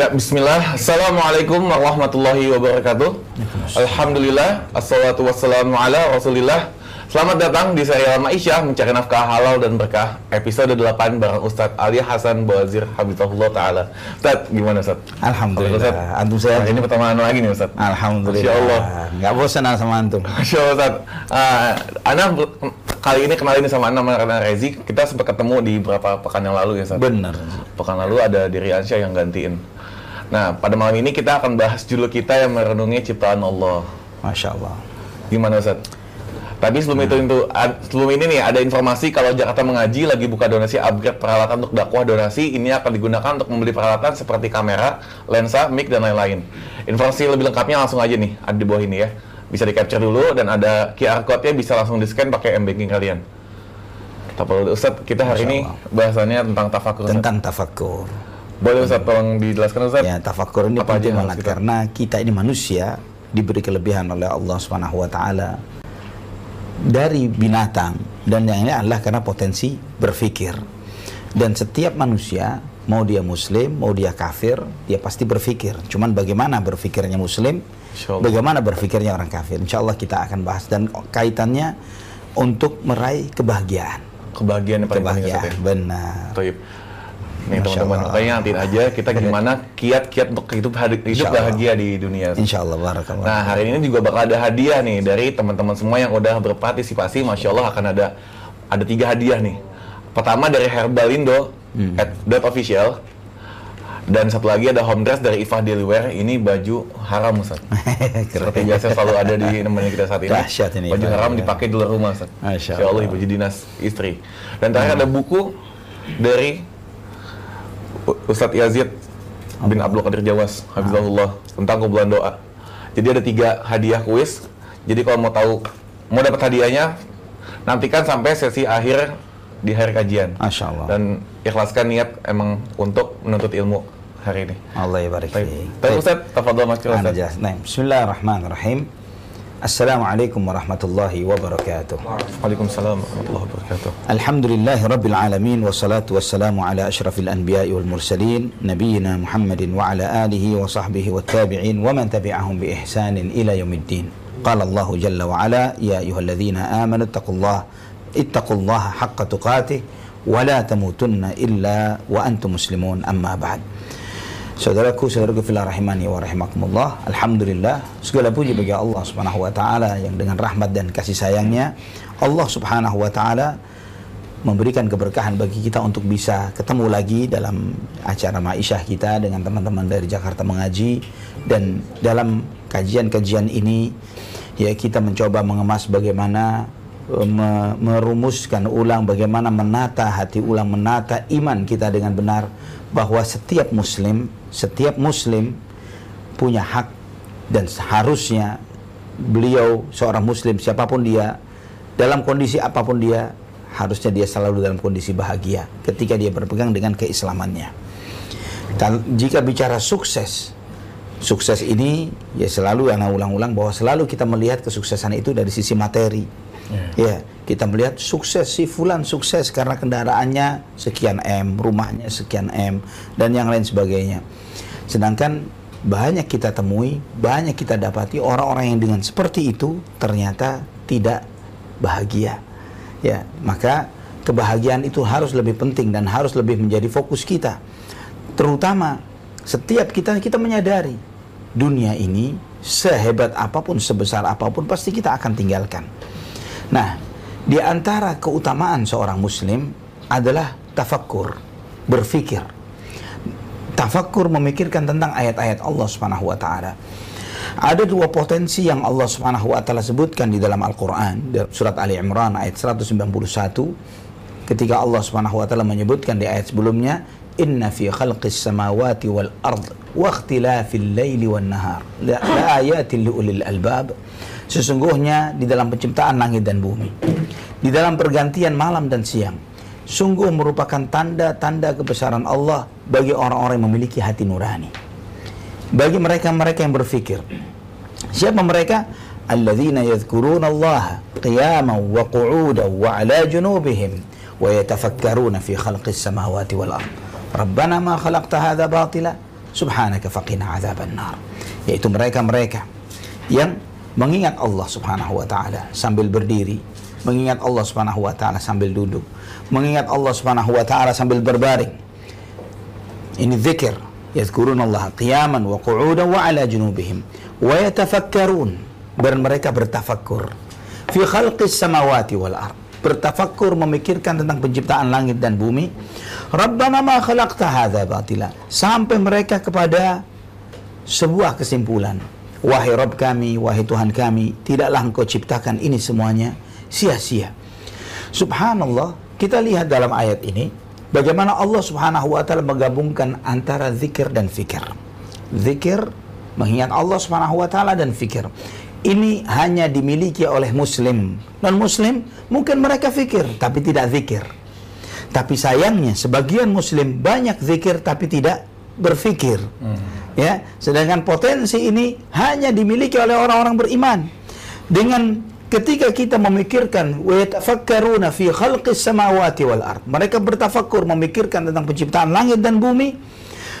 Ya, bismillah. Assalamualaikum warahmatullahi wabarakatuh. Alhamdulillah, assalatu wassalamu ala rasulillah. Selamat datang di serial Maisha mencari nafkah halal dan berkah episode 8 bareng Ustadz Ali Hasan Bawazir Habibullah Ta'ala Ustadz, gimana Ustadz? Alhamdulillah. Ustadz? Antum sehat? Nah, ini pertama anu lagi nih Ustadz Alhamdulillah. Masya Allah Nggak bosan sama antum. Masya Allah Ustadz uh, Ana kali ini kenal ini sama Ana karena Rezi Kita sempat ketemu di beberapa pekan yang lalu ya Ustadz Benar. Pekan lalu ada Diri Ansyah yang gantiin Nah, pada malam ini kita akan bahas judul kita yang merenungi ciptaan Allah Masya Allah. Gimana Ustaz? Tapi sebelum itu, itu ad- sebelum ini nih ada informasi kalau Jakarta Mengaji lagi buka donasi upgrade peralatan untuk dakwah donasi ini akan digunakan untuk membeli peralatan seperti kamera, lensa, mic dan lain-lain. Informasi lebih lengkapnya langsung aja nih ada di bawah ini ya. Bisa di capture dulu dan ada QR code-nya bisa langsung di scan pakai m-banking kalian. Tak perlu Ustaz, kita hari ini bahasannya tentang tafakur. Tentang tafakur. Boleh Ustaz tolong dijelaskan Ustaz? Ya, tafakur ini Apa penting banget kita- karena kita ini manusia diberi kelebihan oleh Allah Subhanahu wa taala dari binatang dan yang ini adalah karena potensi berpikir. Dan setiap manusia mau dia muslim, mau dia kafir, dia pasti berpikir. Cuman bagaimana berpikirnya muslim, bagaimana berpikirnya orang kafir. Insya Allah kita akan bahas dan kaitannya untuk meraih kebahagiaan. Kebahagiaan yang paling penting Ustaz Kebahagiaan, ya. benar. Toib. Nih teman-teman, makanya nantiin aja kita gimana kiat-kiat untuk hidup hidup bahagia di dunia. Insya Allah barakallah. Nah hari ini juga bakal ada hadiah nih dari teman-teman semua yang udah berpartisipasi. Masya Allah akan ada ada tiga hadiah nih. Pertama dari Herbalindo Hmm. at dot official dan satu lagi ada home dress dari Ifah Dailywear. Ini baju haram Ustaz. Seperti biasa selalu ada di nemenin kita saat ini. Dahsyat ini, Baju haram dipakai di luar rumah Ustaz. Masya Insya Allah Allah. baju dinas istri. Dan terakhir ada buku dari Ustadz Yazid bin Abdul Qadir Jawas, Habibullah tentang kumpulan doa. Jadi ada tiga hadiah kuis. Jadi kalau mau tahu mau dapat hadiahnya, nantikan sampai sesi akhir di hari kajian. Masya Allah. Dan ikhlaskan niat emang untuk menuntut ilmu hari ini. Allah barik Baik, fiik. Baik Ustaz, tafadhol Mas Ustaz. Nah, Bismillahirrahmanirrahim. Assalamualaikum warahmatullahi wabarakatuh. Waalaikumsalam warahmatullahi wabarakatuh. Alhamdulillahi rabbil alamin wassalatu wassalamu ala asyrafil anbiya'i wal mursalin nabiyina Muhammadin wa ala alihi wa sahbihi wat tabi'in wa man tabi'ahum bi ihsanin ila yaumiddin. Qala Allah jalla wa ala ya ayyuhalladzina amanu taqullaha ittaqullaha haqqa tuqatih wa la tamutunna illa wa antum muslimun amma ba'd. Saudaraku, saudaraku fillah rahimani wa rahimakumullah. Alhamdulillah, segala puji bagi Allah Subhanahu wa taala yang dengan rahmat dan kasih sayangnya Allah Subhanahu wa taala memberikan keberkahan bagi kita untuk bisa ketemu lagi dalam acara Maisyah kita dengan teman-teman dari Jakarta mengaji dan dalam kajian-kajian ini ya kita mencoba mengemas bagaimana eh, me- merumuskan ulang bagaimana menata hati ulang menata iman kita dengan benar bahwa setiap muslim setiap muslim punya hak dan seharusnya beliau seorang muslim siapa pun dia dalam kondisi apa pun dia harusnya dia selalu dalam kondisi bahagia ketika dia berpegang dengan keislamannya. Kal- Jika bicara sukses, sukses ini ya selalu yang ulang-ulang bahwa selalu kita melihat kesuksesan itu dari sisi materi. Ya, kita melihat sukses si fulan sukses karena kendaraannya sekian M, rumahnya sekian M dan yang lain sebagainya. Sedangkan banyak kita temui, banyak kita dapati orang-orang yang dengan seperti itu ternyata tidak bahagia. Ya, maka kebahagiaan itu harus lebih penting dan harus lebih menjadi fokus kita. Terutama setiap kita kita menyadari dunia ini sehebat apa pun, sebesar apa pun pasti kita akan tinggalkan. Nah, di antara keutamaan seorang muslim adalah tafakkur, berfikir. Tafakkur memikirkan tentang ayat-ayat Allah Subhanahu wa taala. Ada dua potensi yang Allah Subhanahu wa taala sebutkan di dalam Al-Qur'an, surat Ali Imran ayat 191 ketika Allah Subhanahu wa taala menyebutkan di ayat sebelumnya inna fi khalqis samawati wal ard wa ikhtilafil laili wan nahar la ayatin liulil albab sesungguhnya di dalam penciptaan langit dan bumi di dalam pergantian malam dan siang sungguh merupakan tanda-tanda kebesaran Allah bagi orang-orang yang memiliki hati nurani. Bagi mereka-mereka yang berfikir siapa mereka? Alladzina yadhkuruna Allah qiyaman wa qu'udan wa ala junubihim wa yatafakkaruna fi khalqis samawati wal ard. Rabbana ma khalaqta hadha batila subhanaka faqina azaban nar. Yaitu mereka-mereka yang mengingat Allah Subhanahu wa taala sambil berdiri mengingat Allah Subhanahu wa taala sambil duduk mengingat Allah Subhanahu wa taala sambil berbaring ini zikir yadhkuruna Allah qiyaman wa qu'udan wa ala junubihim wa yatafakkarun dan mereka bertafakkur. Fi khalqis samawati wal ard bertafakkur memikirkan tentang penciptaan langit dan bumi Rabbana ma khalaqta hadza batila sampai mereka kepada sebuah kesimpulan wahai Rabb kami wahai Tuhan kami tidaklah engkau ciptakan ini semuanya sia-sia subhanallah kita lihat dalam ayat ini bagaimana Allah Subhanahu wa taala menggabungkan antara zikir dan fikir zikir mengingat Allah Subhanahu wa taala dan fikir ini hanya dimiliki oleh muslim. Non-muslim mungkin mereka fikir tapi tidak zikir. Tapi sayangnya sebagian muslim banyak zikir tapi tidak berfikir. Hmm. Ya, sedangkan potensi ini hanya dimiliki oleh orang-orang beriman. Dengan ketika kita memikirkan wa yatafakkaruna fi khalqis samawati wal ard. Mereka bertafakkur memikirkan tentang penciptaan langit dan bumi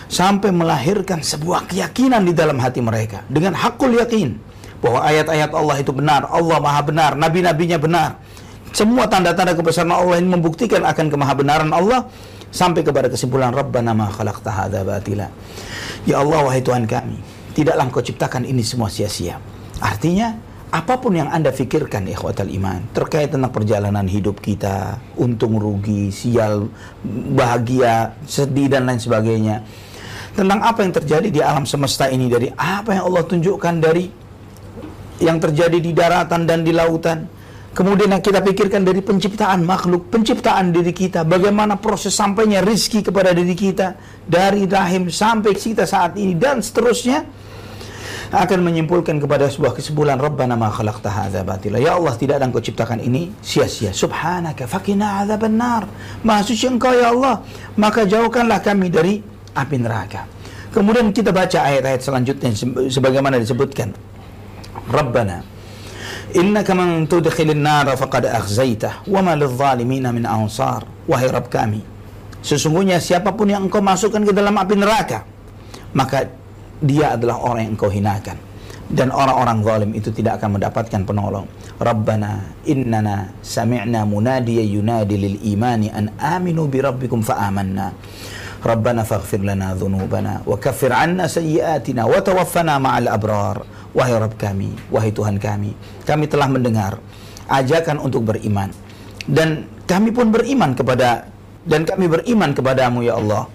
sampai melahirkan sebuah keyakinan di dalam hati mereka dengan hakul yakin bahwa ayat-ayat Allah itu benar, Allah Maha benar, nabi-nabinya benar. Semua tanda-tanda kebesaran Allah ini membuktikan akan kemahabenaran Allah sampai kepada kesimpulan Rabbana ma khalaqta hadza batila. Ya Allah wahai Tuhan kami, tidaklah Engkau ciptakan ini semua sia-sia. Artinya apa pun yang Anda fikirkan ikhwatal iman terkait tentang perjalanan hidup kita, untung rugi, sial, bahagia, sedih dan lain sebagainya. Tentang apa yang terjadi di alam semesta ini dari apa yang Allah tunjukkan dari yang terjadi di daratan dan di lautan. Kemudian yang kita pikirkan dari penciptaan makhluk, penciptaan diri kita, bagaimana proses sampainya rizki kepada diri kita, dari rahim sampai kita saat ini, dan seterusnya, akan menyimpulkan kepada sebuah kesimpulan Rabbana ma khalaqta hadza batila. Ya Allah, tidak ada engkau ciptakan ini sia-sia. Subhanaka fakina adzaban nar. Maha suci engkau ya Allah, maka jauhkanlah kami dari api neraka. Kemudian kita baca ayat-ayat selanjutnya sebagaimana disebutkan Innaka man tudkhilin nara faqad akhzaitah wa ma lidh-dhalimina min ansar. Wahai Rabb kami, sesungguhnya siapa pun yang engkau masukkan ke dalam api neraka, maka dia adalah orang yang engkau hinakan dan orang-orang zalim itu tidak akan mendapatkan penolong. Rabbana innana sami'na munadiya yunadi lil imani an aminu bi rabbikum fa amanna. Lana dhunubana wa kaffir anna sayyiatina wa tawaffana ma'al abrar Wahai Rabb kami, wahai Tuhan kami, kami telah mendengar ajakan untuk beriman. Dan kami pun beriman kepada dan kami beriman kepadamu ya Allah.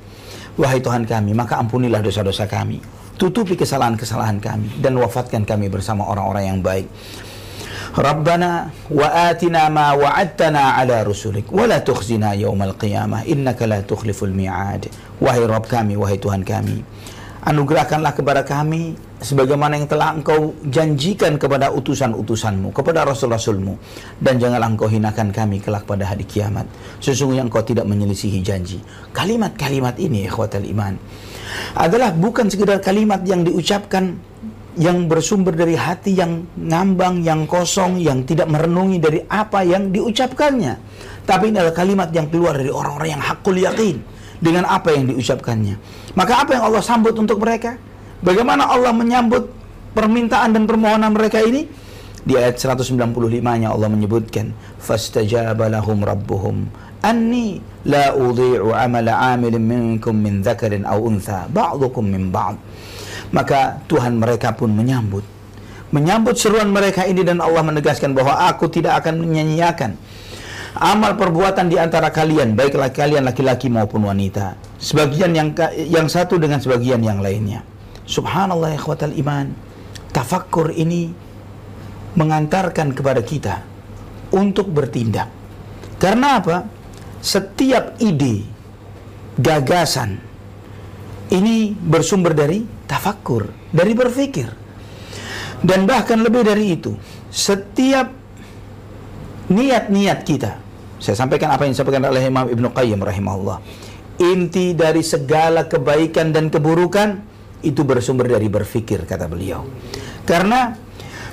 Wahai Tuhan kami, maka ampunilah dosa-dosa kami. Tutupi kesalahan-kesalahan kami dan wafatkan kami bersama orang-orang yang baik. Atina ma wa'adtana ala rusulik wa la tukhzina yawmal qiyamah innaka la tukhliful mi'ad. Wahai Rabb kami, wahai Tuhan kami, anugerahkanlah kepada kami sebagaimana yang telah engkau janjikan kepada utusan-utusanmu, kepada rasul-rasulmu. Dan janganlah engkau hinakan kami kelak pada hari kiamat. Sesungguhnya engkau tidak menyelisihi janji. Kalimat-kalimat ini, ikhwatal iman, adalah bukan sekedar kalimat yang diucapkan yang bersumber dari hati yang ngambang, yang kosong, yang tidak merenungi dari apa yang diucapkannya. Tapi ini adalah kalimat yang keluar dari orang-orang yang hakul yakin dengan apa yang diucapkannya. Maka apa yang Allah sambut untuk mereka? Bagaimana Allah menyambut permintaan dan permohonan mereka ini? Di ayat 195-nya Allah menyebutkan, "Fastajaba lahum rabbuhum anni la udhi'u amala 'amilin minkum min dzakarin aw untha, ba'dukum min ba'd." Maka Tuhan mereka pun menyambut menyambut seruan mereka ini dan Allah menegaskan bahwa aku tidak akan menyanyiakan amal perbuatan di antara kalian baiklah kalian laki-laki maupun wanita sebagian yang yang satu dengan sebagian yang lainnya Subhanallah ikhwatal iman. Tafakkur ini mengantarkan kepada kita untuk bertindak. Karena apa? Setiap ide, gagasan ini bersumber dari tafakkur, dari berpikir. Dan bahkan lebih dari itu, setiap niat-niat kita. Saya sampaikan apa yang disampaikan oleh Imam Ibnu Qayyim rahimahullah. Inti dari segala kebaikan dan keburukan itu bersumber dari berpikir kata beliau. Karena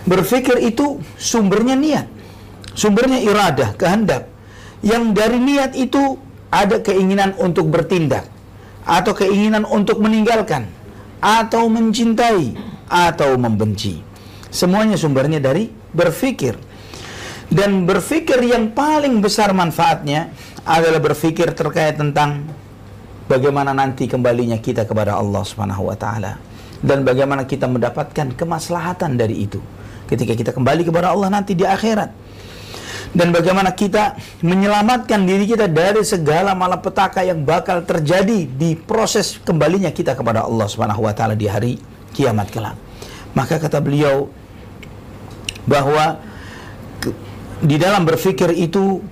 berpikir itu sumbernya niat. Sumbernya iradah, kehendak. Yang dari niat itu ada keinginan untuk bertindak atau keinginan untuk meninggalkan. Atau mencintai. Atau membenci. Semuanya sumbernya dari berfikir. Dan berfikir yang paling besar manfaatnya adalah berfikir terkait tentang bagaimana nanti kembalinya kita kepada Allah Subhanahu wa taala. Dan bagaimana kita mendapatkan kemaslahatan dari itu. Ketika kita kembali kepada Allah nanti di akhirat dan bagaimana kita menyelamatkan diri kita dari segala malapetaka yang bakal terjadi di proses kembalinya kita kepada Allah Subhanahu wa taala di hari kiamat kelak. Maka kata beliau bahwa di dalam berfikir itu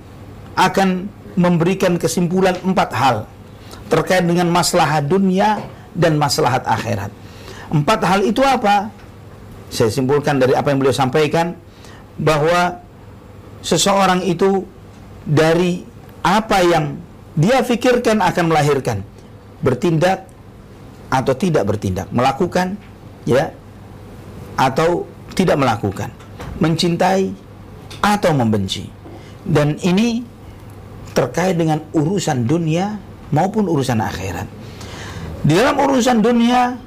akan memberikan kesimpulan empat hal terkait dengan masalah dunia dan masalah akhirat. Empat hal itu apa? Saya simpulkan dari apa yang beliau sampaikan bahwa seseorang itu dari apa yang dia pikirkan akan melahirkan bertindak atau tidak bertindak, melakukan ya atau tidak melakukan, mencintai atau membenci. Dan ini terkait dengan urusan dunia maupun urusan akhirat. Di dalam urusan dunia,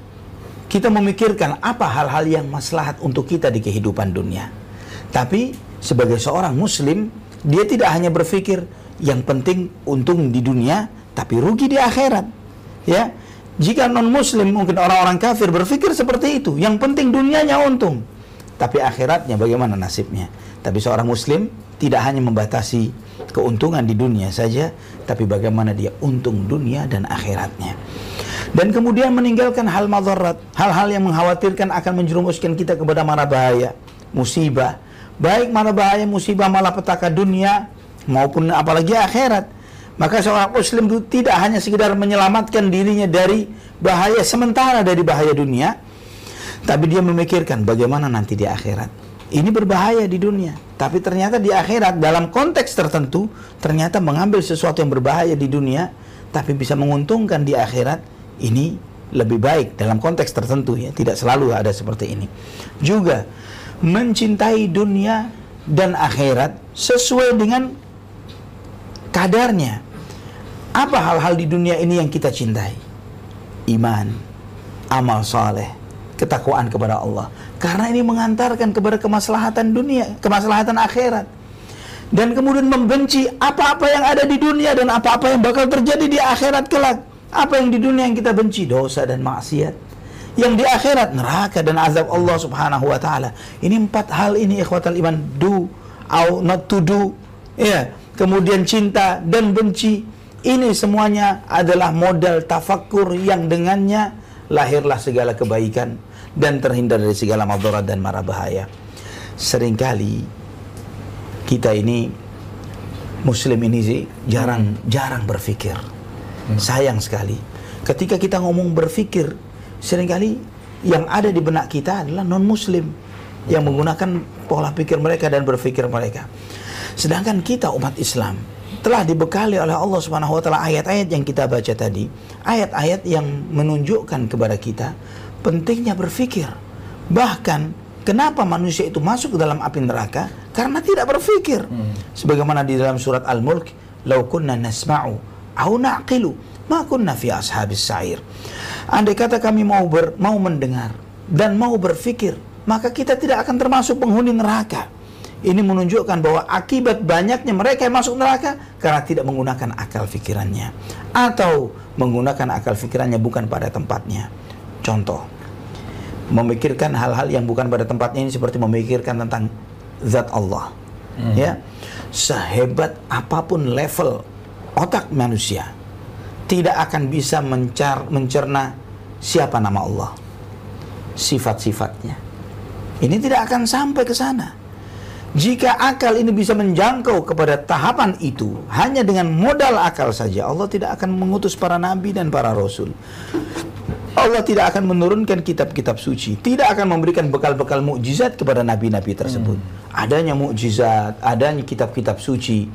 kita memikirkan apa hal-hal yang maslahat untuk kita di kehidupan dunia. Tapi sebagai seorang muslim, dia tidak hanya berpikir yang penting untung di dunia, tapi rugi di akhirat. Ya, jika non muslim mungkin orang-orang kafir berpikir seperti itu, yang penting dunianya untung, tapi akhiratnya bagaimana nasibnya. Tapi seorang muslim tidak hanya membatasi keuntungan di dunia saja, tapi bagaimana dia untung dunia dan akhiratnya. Dan kemudian meninggalkan hal madarat, hal-hal yang mengkhawatirkan akan menjerumuskan kita kepada mara bahaya, musibah, baik mara bahaya, musibah, malapetaka dunia maupun apalagi akhirat. Maka seorang muslim itu tidak hanya sekedar menyelamatkan dirinya dari bahaya sementara dari bahaya dunia, tapi dia memikirkan bagaimana nanti di akhirat ini berbahaya di dunia. Tapi ternyata di akhirat dalam konteks tertentu ternyata mengambil sesuatu yang berbahaya di dunia tapi bisa menguntungkan di akhirat ini lebih baik dalam konteks tertentu ya, tidak selalu ada seperti ini. Juga mencintai dunia dan akhirat sesuai dengan kadarnya. Apa hal-hal di dunia ini yang kita cintai? Iman, amal soleh, ketakwaan kepada Allah. Karena ini mengantarkan kepada kemaslahatan dunia, kemaslahatan akhirat. Dan kemudian membenci apa-apa yang ada di dunia dan apa-apa yang bakal terjadi di akhirat kelak. Apa yang di dunia yang kita benci? Dosa dan maksiat. Yang di akhirat neraka dan azab Allah Subhanahu wa taala. Ini empat hal ini ikhwatal iman do or not to do. Ya, kemudian cinta dan benci. Ini semuanya adalah modal tafakur yang dengannya lahirlah segala kebaikan dan terhindar dari segala madarat dan mara bahaya. Seringkali kita ini muslim ini sih jarang jarang berpikir. Hmm. Sayang sekali. Ketika kita ngomong berpikir, sering kali yang ada di benak kita adalah non muslim yang menggunakan pola pikir mereka dan berpikir mereka. Sedangkan kita umat Islam telah dibekali oleh Allah Subhanahu wa taala ayat-ayat yang kita baca tadi, ayat-ayat yang menunjukkan kepada kita pentingnya berpikir. Bahkan kenapa manusia itu masuk ke dalam api neraka? Karena tidak berpikir. Hmm. Sebagaimana di dalam surat Al-Mulk, "Lau kunna nasma'u au naqilu, ma kunna fi ashabis sa'ir." Andai kata kami mau ber, mau mendengar dan mau berpikir, maka kita tidak akan termasuk penghuni neraka. Ini menunjukkan bahwa akibat banyaknya mereka yang masuk neraka karena tidak menggunakan akal pikirannya atau menggunakan akal pikirannya bukan pada tempatnya. Contoh, memikirkan hal-hal yang bukan pada tempatnya ini seperti memikirkan tentang zat Allah. Hmm. Ya. Sehebat apa pun level otak manusia tidak akan bisa mencar mencerna siapa nama Allah. Sifat-sifatnya. Ini tidak akan sampai ke sana. Jika akal ini bisa menjangkau kepada tahapan itu hanya dengan modal akal saja, Allah tidak akan mengutus para nabi dan para rasul. Allah tidak akan menurunkan kitab-kitab suci, tidak akan memberikan bekal-bekal mukjizat kepada nabi-nabi tersebut. Hmm. Adanya mukjizat, adanya kitab-kitab suci.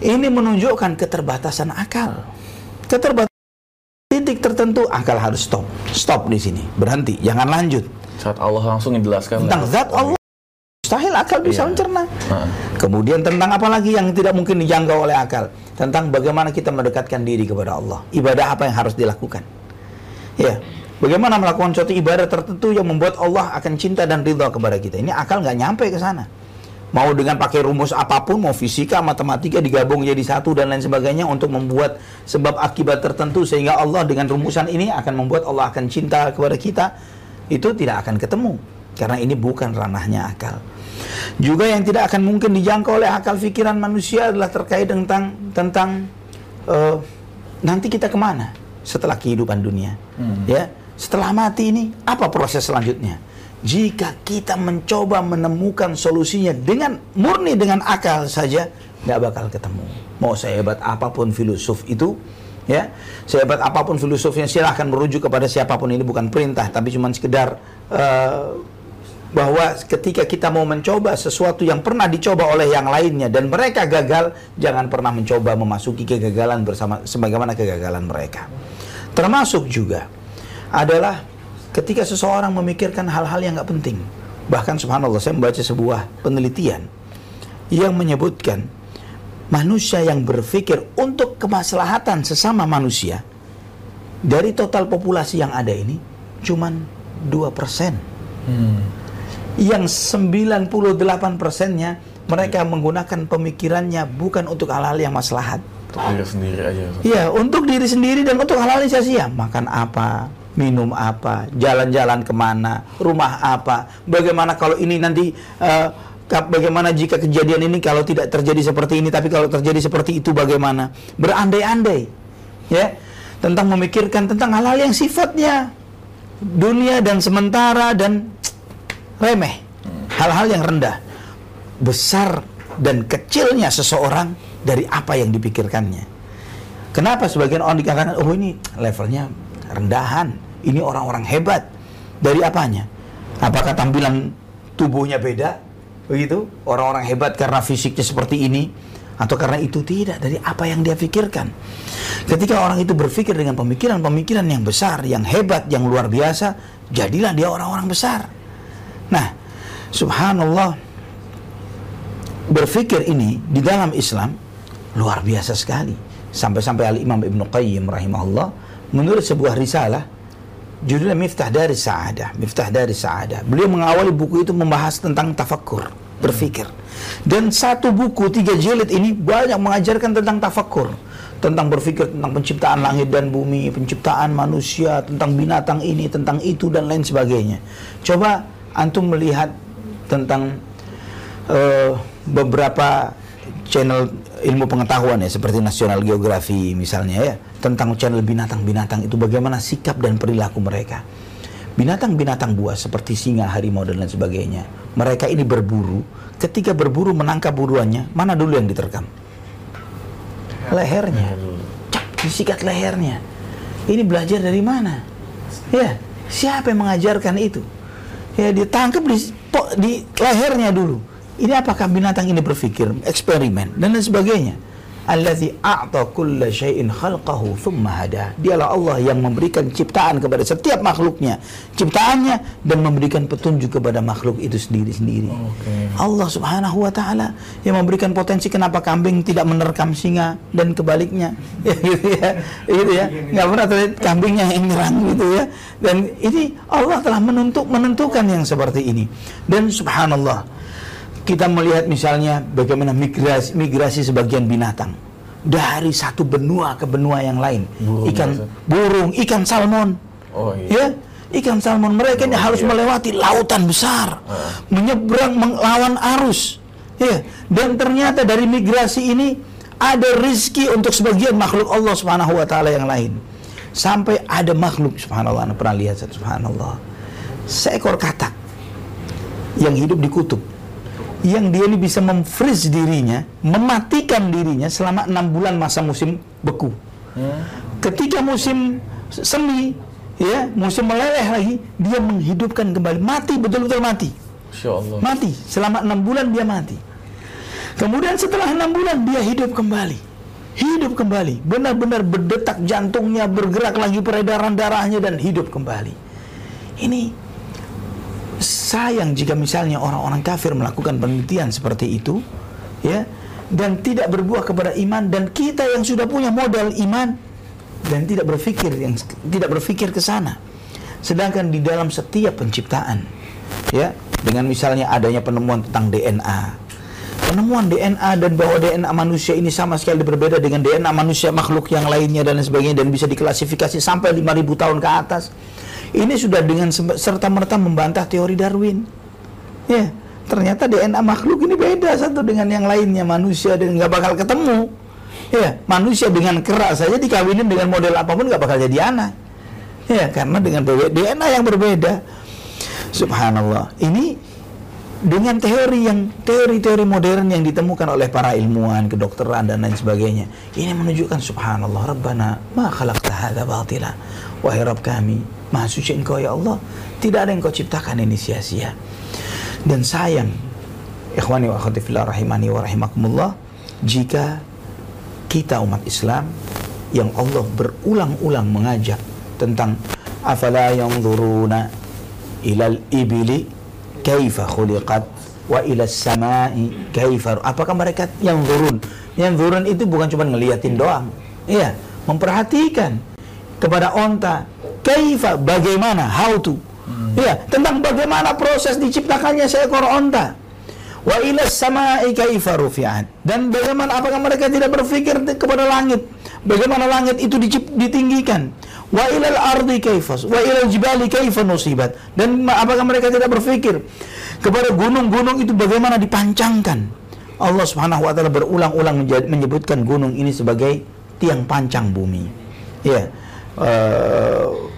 Ini menunjukkan keterbatasan akal. Keterbatasan titik tertentu akal harus stop. Stop di sini, berhenti, jangan lanjut. Saat Allah langsung menjelaskan tentang zat Allah Mustahil akal bisa iya. mencerna. Kemudian tentang apa lagi yang tidak mungkin dijangkau oleh akal? Tentang bagaimana kita mendekatkan diri kepada Allah. Ibadah apa yang harus dilakukan? Ya, Bagaimana melakukan suatu ibadah tertentu yang membuat Allah akan cinta dan ridha kepada kita. Ini akal nggak nyampe ke sana. Mau dengan pakai rumus apa pun, mau fisika, matematika digabung jadi satu dan lain sebagainya untuk membuat sebab akibat tertentu sehingga Allah dengan rumusan ini akan membuat Allah akan cinta kepada kita. Itu tidak akan ketemu karena ini bukan ranahnya akal. Juga yang tidak akan mungkin dijangkau oleh akal pikiran manusia adalah terkait tentang tentang uh, nanti kita ke mana setelah kehidupan dunia, hmm. ya setelah mati ini apa proses selanjutnya? Jika kita mencoba menemukan solusinya dengan murni dengan akal saja, nggak bakal ketemu. Mau sehebat apa pun filosof itu, ya, sehebat apa pun filosofnya silahkan merujuk kepada siapa pun ini bukan perintah, tapi cuma sekedar uh, bahwa ketika kita mau mencoba sesuatu yang pernah dicoba oleh yang lainnya dan mereka gagal, jangan pernah mencoba memasuki kegagalan bersama sebagaimana kegagalan mereka. Termasuk juga adalah ketika seseorang memikirkan hal-hal yang nggak penting. Bahkan subhanallah saya membaca sebuah penelitian yang menyebutkan manusia yang berpikir untuk kemaslahatan sesama manusia dari total populasi yang ada ini cuman 2%. Hmm yang 98 persennya mereka menggunakan pemikirannya bukan untuk hal-hal yang maslahat. Untuk diri sendiri aja. Iya, untuk diri sendiri dan untuk hal-hal yang sia-sia. Makan apa, minum apa, jalan-jalan ke mana, rumah apa, bagaimana kalau ini nanti uh, bagaimana jika kejadian ini kalau tidak terjadi seperti ini, tapi kalau terjadi seperti itu bagaimana? Berandai-andai, ya, tentang memikirkan tentang hal-hal yang sifatnya dunia dan sementara dan remeh, hal-hal yang rendah, besar dan kecilnya seseorang dari apa yang dipikirkannya. Kenapa sebagian orang dikatakan, oh ini levelnya rendahan, ini orang-orang hebat. Dari apanya? Apakah tampilan tubuhnya beda? Begitu? Orang-orang hebat karena fisiknya seperti ini? Atau karena itu tidak dari apa yang dia pikirkan. Ketika orang itu berpikir dengan pemikiran-pemikiran yang besar, yang hebat, yang luar biasa, jadilah dia orang-orang besar. Nah, subhanallah berpikir ini di dalam Islam luar biasa sekali. Sampai-sampai Al-Imam Ibn Qayyim rahimahullah menurut sebuah risalah judulnya Miftah dari Sa'adah, Miftah dari Sa'adah. Beliau mengawali buku itu membahas tentang tafakkur, berpikir. Dan satu buku tiga jilid ini banyak mengajarkan tentang tafakkur tentang berpikir tentang penciptaan langit dan bumi, penciptaan manusia, tentang binatang ini, tentang itu dan lain sebagainya. Coba antum melihat tentang uh, beberapa channel ilmu pengetahuan ya seperti National Geography misalnya ya tentang channel binatang-binatang itu bagaimana sikap dan perilaku mereka. Binatang-binatang buas seperti singa, harimau dan lain sebagainya. Mereka ini berburu. Ketika berburu menangkap buruannya, mana dulu yang diterkam? Lehernya. Cak, disikat lehernya. Ini belajar dari mana? Ya, siapa yang mengajarkan itu? ya ditangkap di di lehernya dulu. Ini apakah binatang ini berpikir, eksperimen dan lain sebagainya allazi a'ta kulla syai'in khalqahu thumma hada. Dialah Allah yang memberikan ciptaan kepada setiap makhluknya, ciptaannya dan memberikan petunjuk kepada makhluk itu sendiri-sendiri. Okay. Allah Subhanahu wa taala yang memberikan potensi kenapa kambing tidak menerkam singa dan kebaliknya. Ya gitu ya. Gitu ya. Enggak pernah terlihat kambingnya yang nyerang gitu ya. Dan ini Allah telah menentuk menentukan yang seperti ini. Dan subhanallah kita melihat misalnya bagaimana migrasi, migrasi sebagian binatang dari satu benua ke benua yang lain. Burung ikan maksud. burung, ikan salmon. Oh iya. Ya, ikan salmon mereka oh, ini harus iya. melewati lautan besar, uh. menyeberang melawan arus. Ya, dan ternyata dari migrasi ini ada rizki untuk sebagian makhluk Allah Subhanahu wa taala yang lain. Sampai ada makhluk subhanallah, Anda pernah lihat subhanallah. Seekor katak yang hidup di kutub yang dia ini bisa memfreeze dirinya, mematikan dirinya selama enam bulan masa musim beku. Hmm. Ketika musim semi, ya musim meleleh lagi, dia menghidupkan kembali, mati betul-betul mati. Mati selama enam bulan dia mati. Kemudian setelah enam bulan dia hidup kembali, hidup kembali, benar-benar berdetak jantungnya, bergerak lagi peredaran darahnya dan hidup kembali. Ini sayang jika misalnya orang-orang kafir melakukan penelitian seperti itu ya dan tidak berbuah kepada iman dan kita yang sudah punya modal iman dan tidak berpikir yang tidak berpikir ke sana Sedangkan di dalam setiap penciptaan, ya, dengan misalnya adanya penemuan tentang DNA, penemuan DNA dan bahwa DNA manusia ini sama sekali berbeda dengan DNA manusia makhluk yang lainnya dan sebagainya dan bisa diklasifikasi sampai 5000 tahun ke atas. Ini sudah dengan serta merta membantah teori Darwin. Ya, ternyata DNA makhluk ini beda satu dengan yang lainnya manusia dan nggak bakal ketemu. Ya, manusia dengan kerak saja dikawinin dengan model apa pun nggak bakal jadi anak. Ya, karena dengan DNA yang berbeda. Subhanallah. Ini dengan teori yang teori-teori modern yang ditemukan oleh para ilmuwan, kedokteran dan lain sebagainya. Ini menunjukkan subhanallah Rabbana ma khalaqta hadza batila. Wahai Rabb kami, Maha suci Engkau ya Allah. Tidak ada yang Kau ciptakan ini sia-sia. Dan sayang, ikhwani wa akhwati fillah rahimani wa rahimakumullah, jika kita umat Islam yang Allah berulang-ulang mengajak tentang afala yanzuruna ilal ibili kaifa khuliqat wa ila samai kaifa apakah mereka yang turun yang turun itu bukan cuma ngeliatin doang iya memperhatikan kepada onta kaifa? Bagaimana? How to? Hmm. iya tentang bagaimana proses diciptakannya seekor onta. Wa ila samai kaifa rufi'at. Dan bagaimana apakah mereka tidak berpikir kepada langit? Bagaimana langit itu ditinggikan? Wa ilal ardi kaifas wa ilal jibali kaifa nusibat. Dan apakah mereka tidak berpikir kepada gunung-gunung itu bagaimana dipancangkan? Allah Subhanahu wa taala berulang-ulang menyebutkan gunung ini sebagai tiang pancang bumi. Ya uh,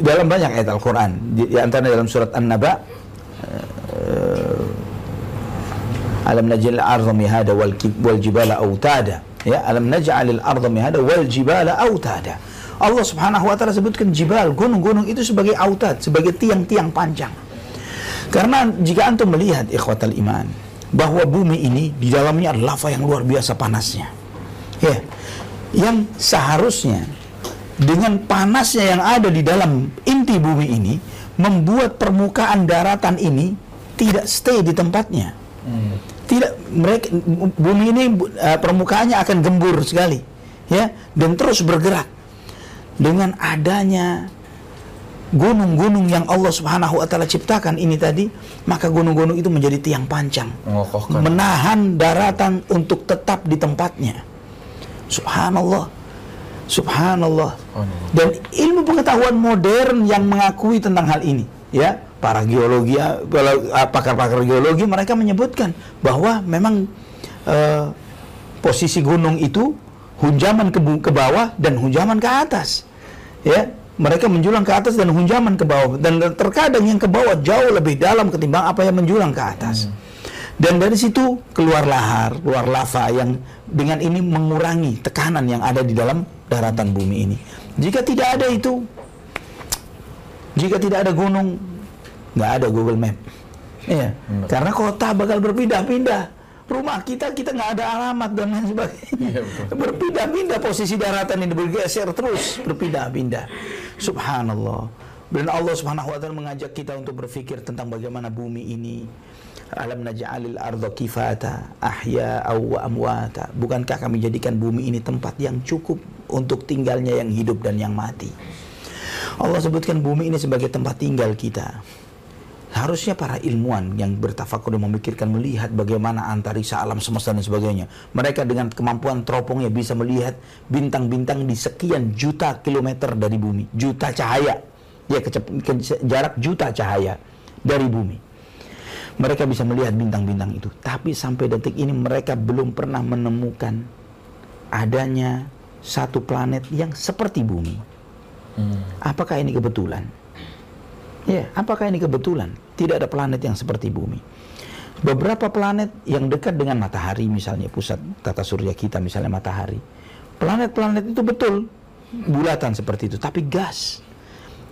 dalam banyak ayat Al-Qur'an di, antara dalam surat An-Naba uh, alam naj'al al-ardha mihada wal jibala autada ya alam naj'al al-ardha mihada wal jibala autada Allah Subhanahu wa taala sebutkan jibal, gunung-gunung itu sebagai autat, sebagai tiang-tiang panjang. Karena jika antum melihat ikhwatal iman bahwa bumi ini di dalamnya ada lava yang luar biasa panasnya. Ya. Yang seharusnya dengan panasnya yang ada di dalam inti bumi ini membuat permukaan daratan ini tidak stay di tempatnya. Hmm. Tidak mereka bumi ini uh, permukaannya akan gembur sekali ya dan terus bergerak dengan adanya gunung-gunung yang Allah Subhanahu wa taala ciptakan ini tadi, maka gunung-gunung itu menjadi tiang pancang. Mengokohkan. Menahan daratan untuk tetap di tempatnya. Subhanallah. Subhanallah. Dan ilmu pengetahuan modern yang mengakui tentang hal ini, ya, para geologi, pakar-pakar geologi mereka menyebutkan bahwa memang uh, posisi gunung itu hunjaman ke, ke bawah dan hunjaman ke atas ya mereka menjulang ke atas dan hunjaman ke bawah dan terkadang yang ke bawah jauh lebih dalam ketimbang apa yang menjulang ke atas. Hmm. Dan dari situ keluar lahar, keluar lava yang dengan ini mengurangi tekanan yang ada di dalam daratan bumi ini. Jika tidak ada itu, jika tidak ada gunung, nggak ada Google Map. Iya, hmm. karena kota bakal berpindah-pindah rumah kita kita nggak ada alamat dan lain sebagainya. Ya, Berpindah-pindah posisi daratan ini bergeser terus berpindah-pindah. Subhanallah. Dan Allah Subhanahu wa taala mengajak kita untuk berpikir tentang bagaimana bumi ini alam naj'alil arda kifata ahya wa amwata. Bukankah kami jadikan bumi ini tempat yang cukup untuk tinggalnya yang hidup dan yang mati? Allah sebutkan bumi ini sebagai tempat tinggal kita Harusnya para ilmuwan yang bertafakur dan memikirkan melihat bagaimana antariksa alam semesta dan sebagainya. Mereka dengan kemampuan teropongnya bisa melihat bintang-bintang di sekian juta kilometer dari bumi, juta cahaya. Ya, kecep, ke, jarak juta cahaya dari bumi. Mereka bisa melihat bintang-bintang itu. Tapi sampai detik ini mereka belum pernah menemukan adanya satu planet yang seperti bumi. Hmm. Apakah ini kebetulan? Ya, apakah ini kebetulan? Tidak ada planet yang seperti bumi. Beberapa planet yang dekat dengan matahari misalnya pusat tata surya kita misalnya matahari. Planet-planet itu betul bulatan seperti itu, tapi gas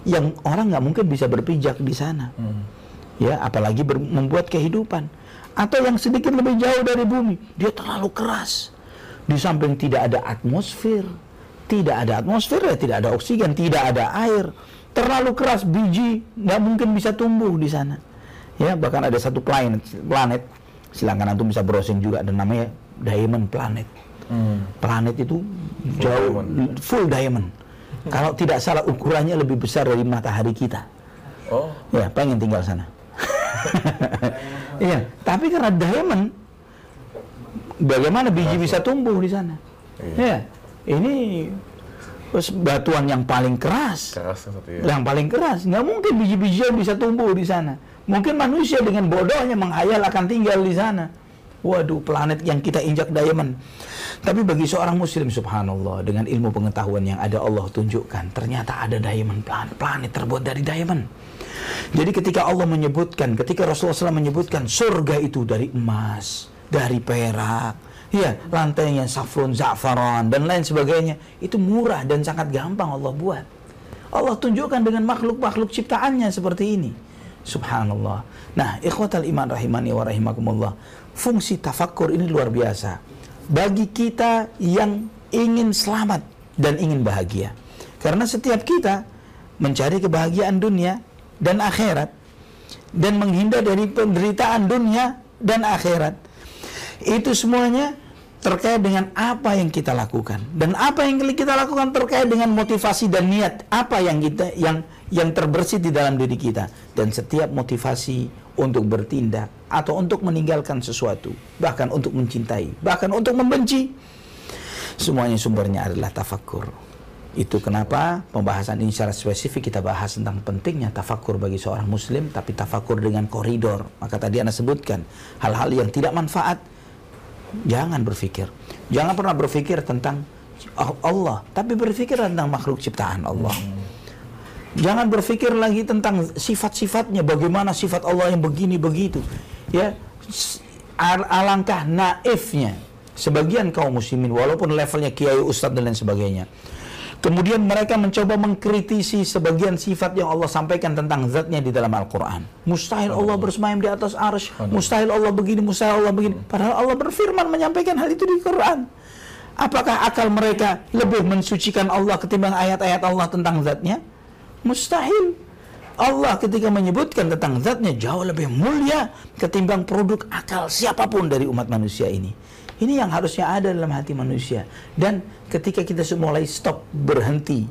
yang orang nggak mungkin bisa berpijak di sana. Hmm. Ya, apalagi membuat kehidupan. Atau yang sedikit lebih jauh dari bumi, dia terlalu keras. Di samping tidak ada atmosfer, tidak ada atmosfer ya tidak ada oksigen, tidak ada air terlalu keras biji nggak mungkin bisa tumbuh di sana ya bahkan ada satu planet planet silakan antum bisa browsing juga dan namanya diamond planet hmm. planet itu jauh diamond. full diamond Kalau tidak salah ukurannya lebih besar dari matahari kita. Oh, Ya, pengen tinggal sana. Iya, tapi karena diamond, bagaimana biji bisa tumbuh di sana? Ya, ini batuan yang paling keras, keras ya. yang paling keras. Nggak mungkin biji-bijian bisa tumbuh di sana. Mungkin manusia dengan bodohnya menghayal akan tinggal di sana. Waduh, planet yang kita injak diamond. Tapi bagi seorang muslim subhanallah dengan ilmu pengetahuan yang ada Allah tunjukkan, ternyata ada diamond planet, planet terbuat dari diamond. Jadi ketika Allah menyebutkan, ketika Rasulullah SAW menyebutkan surga itu dari emas, dari perak, ya lantainya saffron, za'faran dan lain sebagainya, itu murah dan sangat gampang Allah buat. Allah tunjukkan dengan makhluk-makhluk ciptaannya seperti ini. Subhanallah. Nah, ikhwatal iman rahimani wa rahimakumullah. Fungsi tafakkur ini luar biasa. Bagi kita yang ingin selamat dan ingin bahagia. Karena setiap kita mencari kebahagiaan dunia dan akhirat dan menghindar dari penderitaan dunia dan akhirat. Itu semuanya terkait dengan apa yang kita lakukan. Dan apa yang kita lakukan terkait dengan motivasi dan niat. Apa yang kita yang yang terbersih di dalam diri kita. Dan setiap motivasi untuk bertindak atau untuk meninggalkan sesuatu. Bahkan untuk mencintai. Bahkan untuk membenci. Semuanya sumbernya adalah tafakkur. Itu kenapa pembahasan ini secara spesifik kita bahas tentang pentingnya tafakur bagi seorang muslim tapi tafakur dengan koridor. Maka tadi anda sebutkan hal-hal yang tidak manfaat jangan berpikir jangan pernah berpikir tentang Allah tapi berpikir tentang makhluk ciptaan Allah. Jangan berpikir lagi tentang sifat-sifatnya bagaimana sifat Allah yang begini begitu. Ya Al- alangkah naifnya sebagian kaum muslimin walaupun levelnya kiai ustadz dan lain sebagainya Kemudian mereka mencoba mengkritisi sebagian sifat yang Allah sampaikan tentang zatnya di dalam Al-Quran. Mustahil Allah bersemayam di atas arsh. Mustahil Allah begini, mustahil Allah begini. Padahal Allah berfirman menyampaikan hal itu di Quran. Apakah akal mereka lebih mensucikan Allah ketimbang ayat-ayat Allah tentang zatnya? Mustahil. Allah ketika menyebutkan tentang zatnya jauh lebih mulia ketimbang produk akal siapa pun dari umat manusia ini. Ini yang harusnya ada dalam hati manusia. Dan ketika kita mulai stop berhenti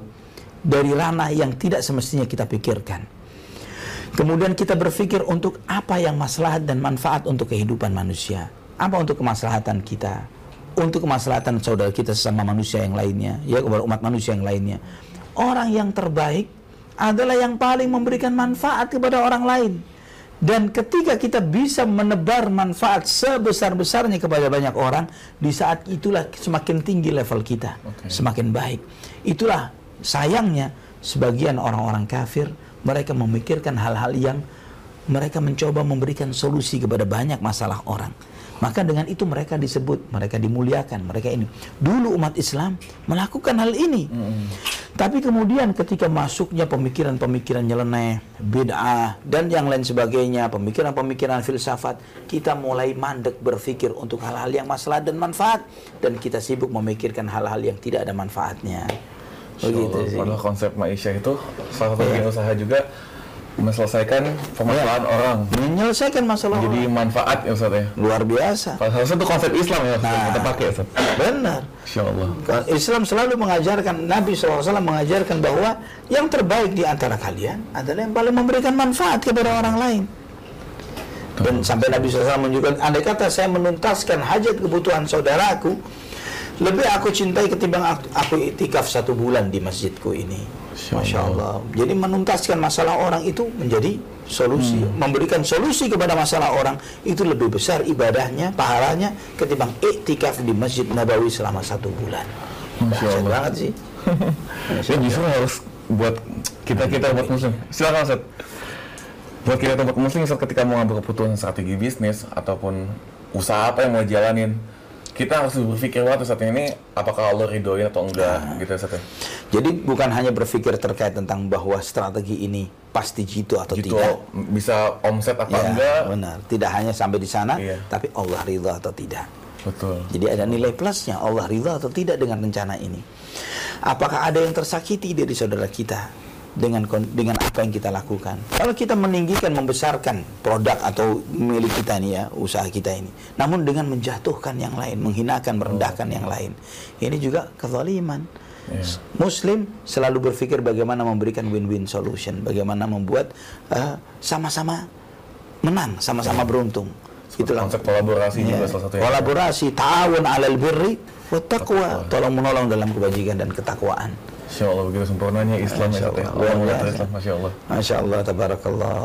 dari ranah yang tidak semestinya kita pikirkan. Kemudian kita berpikir untuk apa yang maslahat dan manfaat untuk kehidupan manusia. Apa untuk kemaslahatan kita? Untuk kemaslahatan saudara kita sesama manusia yang lainnya, ya kepada umat manusia yang lainnya. Orang yang terbaik adalah yang paling memberikan manfaat kepada orang lain. Dan ketika kita bisa menebar manfaat sebesar-besarnya kepada banyak orang, di saat itulah semakin tinggi level kita, Oke. semakin baik. Itulah sayangnya sebagian orang-orang kafir mereka memikirkan hal-hal yang mereka mencoba memberikan solusi kepada banyak masalah orang. Maka dengan itu mereka disebut, mereka dimuliakan, mereka ini. Dulu umat Islam melakukan hal ini. Tapi kemudian ketika masuknya pemikiran-pemikiran nyeleneh, bid'ah, dan yang lain sebagainya, pemikiran-pemikiran filsafat, kita mulai mandek berpikir untuk hal-hal yang masalah dan manfaat. Dan kita sibuk memikirkan hal-hal yang tidak ada manfaatnya. Begitu sih. Padahal konsep Maisha itu salah satu bagian usaha juga menyelesaikan permasalahan orang. Menyelesaikan masalah Jadi orang. manfaat ya Ustaz ya. luar biasa. Salah satu konsep Islam ya Ustaz, Nah. kita pakai Ustaz. Benar. Insya Allah. Islam selalu mengajarkan, Nabi SAW mengajarkan bahwa yang terbaik di antara kalian adalah yang paling memberikan manfaat kepada orang lain. Dan sampai Nabi SAW menunjukkan, andai kata saya menuntaskan hajat kebutuhan saudaraku, lebih aku cintai ketimbang aku, aku itikaf satu bulan di masjidku ini. Masya Masya Allah. Jadi menuntaskan masalah orang itu menjadi solusi, memberikan solusi kepada masalah orang itu lebih besar ibadahnya, pahalanya ketimbang iktikaf di Masjid Nabawi selama satu bulan. Masya Allah. banget sih. Ya justru harus buat kita kita buat muslim. Silakan Ustaz. Buat kita buat muslim Ustaz ketika mau ngambil keputusan strategi bisnis ataupun usaha apa yang mau jalanin, kita harus berpikir waktu saat ini apakah Allah ridhoin atau enggak gitu ya Ustaz ya. Jadi bukan hanya berpikir terkait tentang bahwa strategi ini pasti jitu atau Gitu tidak. bisa omset apa Ya, enggak? benar. Tidak hanya sampai di sana, Iya. tapi Allah ridha atau tidak. Betul. Jadi ada nilai plusnya Allah ridha atau tidak dengan rencana ini. Apakah ada yang tersakiti dari saudara kita dengan dengan apa yang kita lakukan? Kalau kita meninggikan, membesarkan produk atau milik kita ini ya, usaha kita ini, namun dengan menjatuhkan yang lain, menghinakan, merendahkan yang lain, ini juga kezaliman. Muslim selalu berpikir bagaimana memberikan win-win solution, bagaimana membuat eh, sama-sama menang, sama-sama beruntung. Itulah Konsep kolaborasi Ya. juga salah satu Kolaborasi, ta'awun 'alal birri wa taqwa, tolong menolong dalam kebajikan dan ketakwaan. Masya Allah begitu sempurnanya Islam ya Masya Ustaz ya. Allah. Luar biasa biasa. Islam, Masya Allah. Masya Allah, tabarakallah.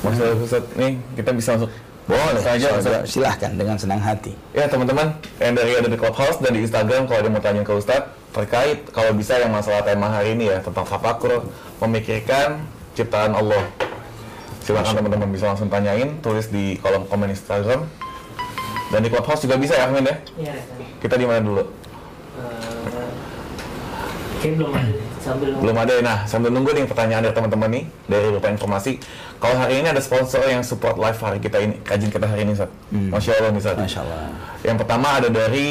Masya Allah Ustaz, nih kita bisa masuk Boleh, saja Ustaz. silahkan dengan senang hati. Ya teman-teman, yang dari ada di Clubhouse dan di Instagram kalau ada mau tanya ke Ustadz terkait kalau bisa yang masalah tema hari ini ya tentang tafakur memikirkan ciptaan Allah. Silakan teman-teman bisa langsung tanyain, tulis di kolom komen Instagram. Dan di Clubhouse juga bisa ya Amin ya. Iya. Kita di mana dulu? Eh, Belum ada sambil Belum ada ya. Nah, sambil nunggu nih pertanyaan dari teman-teman nih dari beberapa informasi. Kalau hari ini ada sponsor yang support live hari kita ini, kajian kita hari ini, Ustaz. Masya Allah nih, Ustaz. Masya Allah. Yang pertama ada dari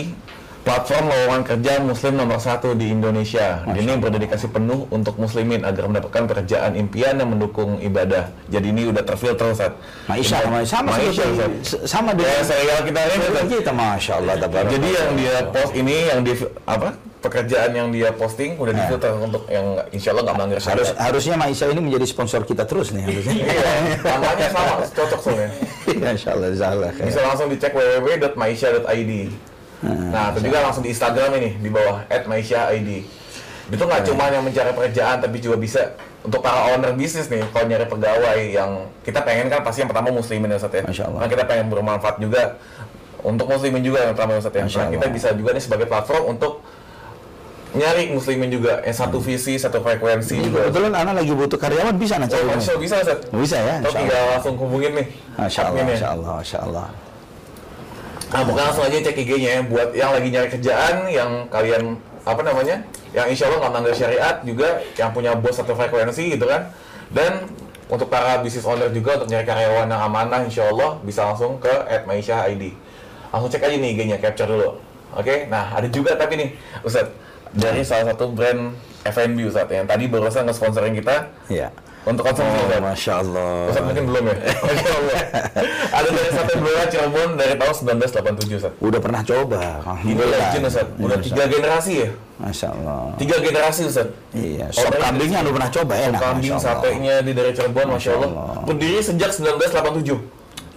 platform lowongan kerja Muslim nomor satu di Indonesia. Ini berdedikasi penuh untuk Muslimin agar mendapatkan pekerjaan impian yang mendukung ibadah. Jadi ini udah terfilter Ustaz. Maisha, Info- sama Maisha, seperti sama Ya, dengan serial kita ini kita, masya Allah. Jadi yang dia post ini yang di apa? Pekerjaan yang dia posting udah difilter untuk yang insya Allah nggak melanggar harus harusnya Maisha ini menjadi sponsor kita terus nih harusnya. Iya, namanya sama, cocok soalnya. Masya Allah, jazakallah khair. Bisa langsung dicek www.maisha.id. Nah, itu juga langsung di Instagram ini di bawah @maisha.id. Itu nggak cuma yang mencari pekerjaan, tapi juga bisa untuk para owner bisnis nih, kalau nyari pegawai yang kita pengen kan pasti yang pertama muslimin ya Ustaz ya. Masya Allah. Nah, kita pengen bermanfaat juga untuk muslimin juga yang pertama Ustaz ya. Nah, kita Allah. bisa juga nih sebagai platform untuk nyari muslimin juga yang satu visi, satu frekuensi juga. Kebetulan anak lagi butuh karyawan bisa nak Oh, cari. Allah, bisa Ustaz. Bisa ya, Atau insya tinggal langsung hubungin nih. Masya Allah, adminnya. Masya Allah, Masya Allah. Nah, bukan langsung aja cek IG-nya ya. Buat yang lagi nyari kerjaan, yang kalian apa namanya, yang insya Allah nggak melanggar syariat juga, yang punya bos atau frekuensi gitu kan. Dan untuk para business owner juga untuk nyari karyawan yang amanah, insya Allah bisa langsung ke @maisha.id. Langsung cek aja nih IG-nya, capture dulu. Oke, nah ada juga tapi nih, Ustadz, dari salah satu brand F&B Ustadz, yang tadi barusan nge-sponsorin kita Ya. untuk konsumsi Oh, Ustadz. Masya Allah. Ustadz mungkin belum ya? Masya Allah. Ada dari sate Blora Cirebon dari tahun 1987 Ustadz. Udah pernah coba. Ini legend Ustaz. Udah Iya, tiga generasi ya? Masya Allah. Tiga generasi Ustaz. Iya, Oh, sop kambingnya udah pernah coba enak. Kambing Masya Allah. satenya di dari Cirebon, Masya Allah. Allah. Berdiri sejak 1987.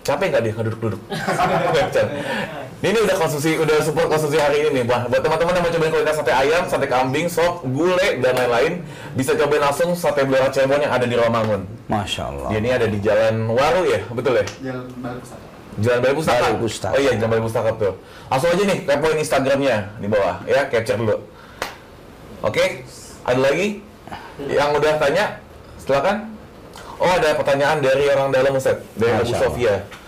Capek nggak dia duduk-duduk? Ini udah konsumsi, udah support konsumsi hari ini nih. Wah, buat teman-teman yang mau cobain kuliner sate ayam, sate kambing, sop, gulai, dan lain-lain, bisa cobain langsung sate Blora Cirebon yang ada di Rawamangun. Masya Allah. Dia ini ada di Jalan Waru ya, betul ya? Jalan balik Pustaka. Jalan Balai Pustaka. Balai Pustaka. Oh iya, Jalan Balai Pustaka tuh. Langsung aja nih, kepoin Instagramnya di bawah ya, capture dulu. Oke, ada lagi yang udah tanya? Silakan. Oh ada pertanyaan dari orang dalam Ustaz, dari Abu. Sofia.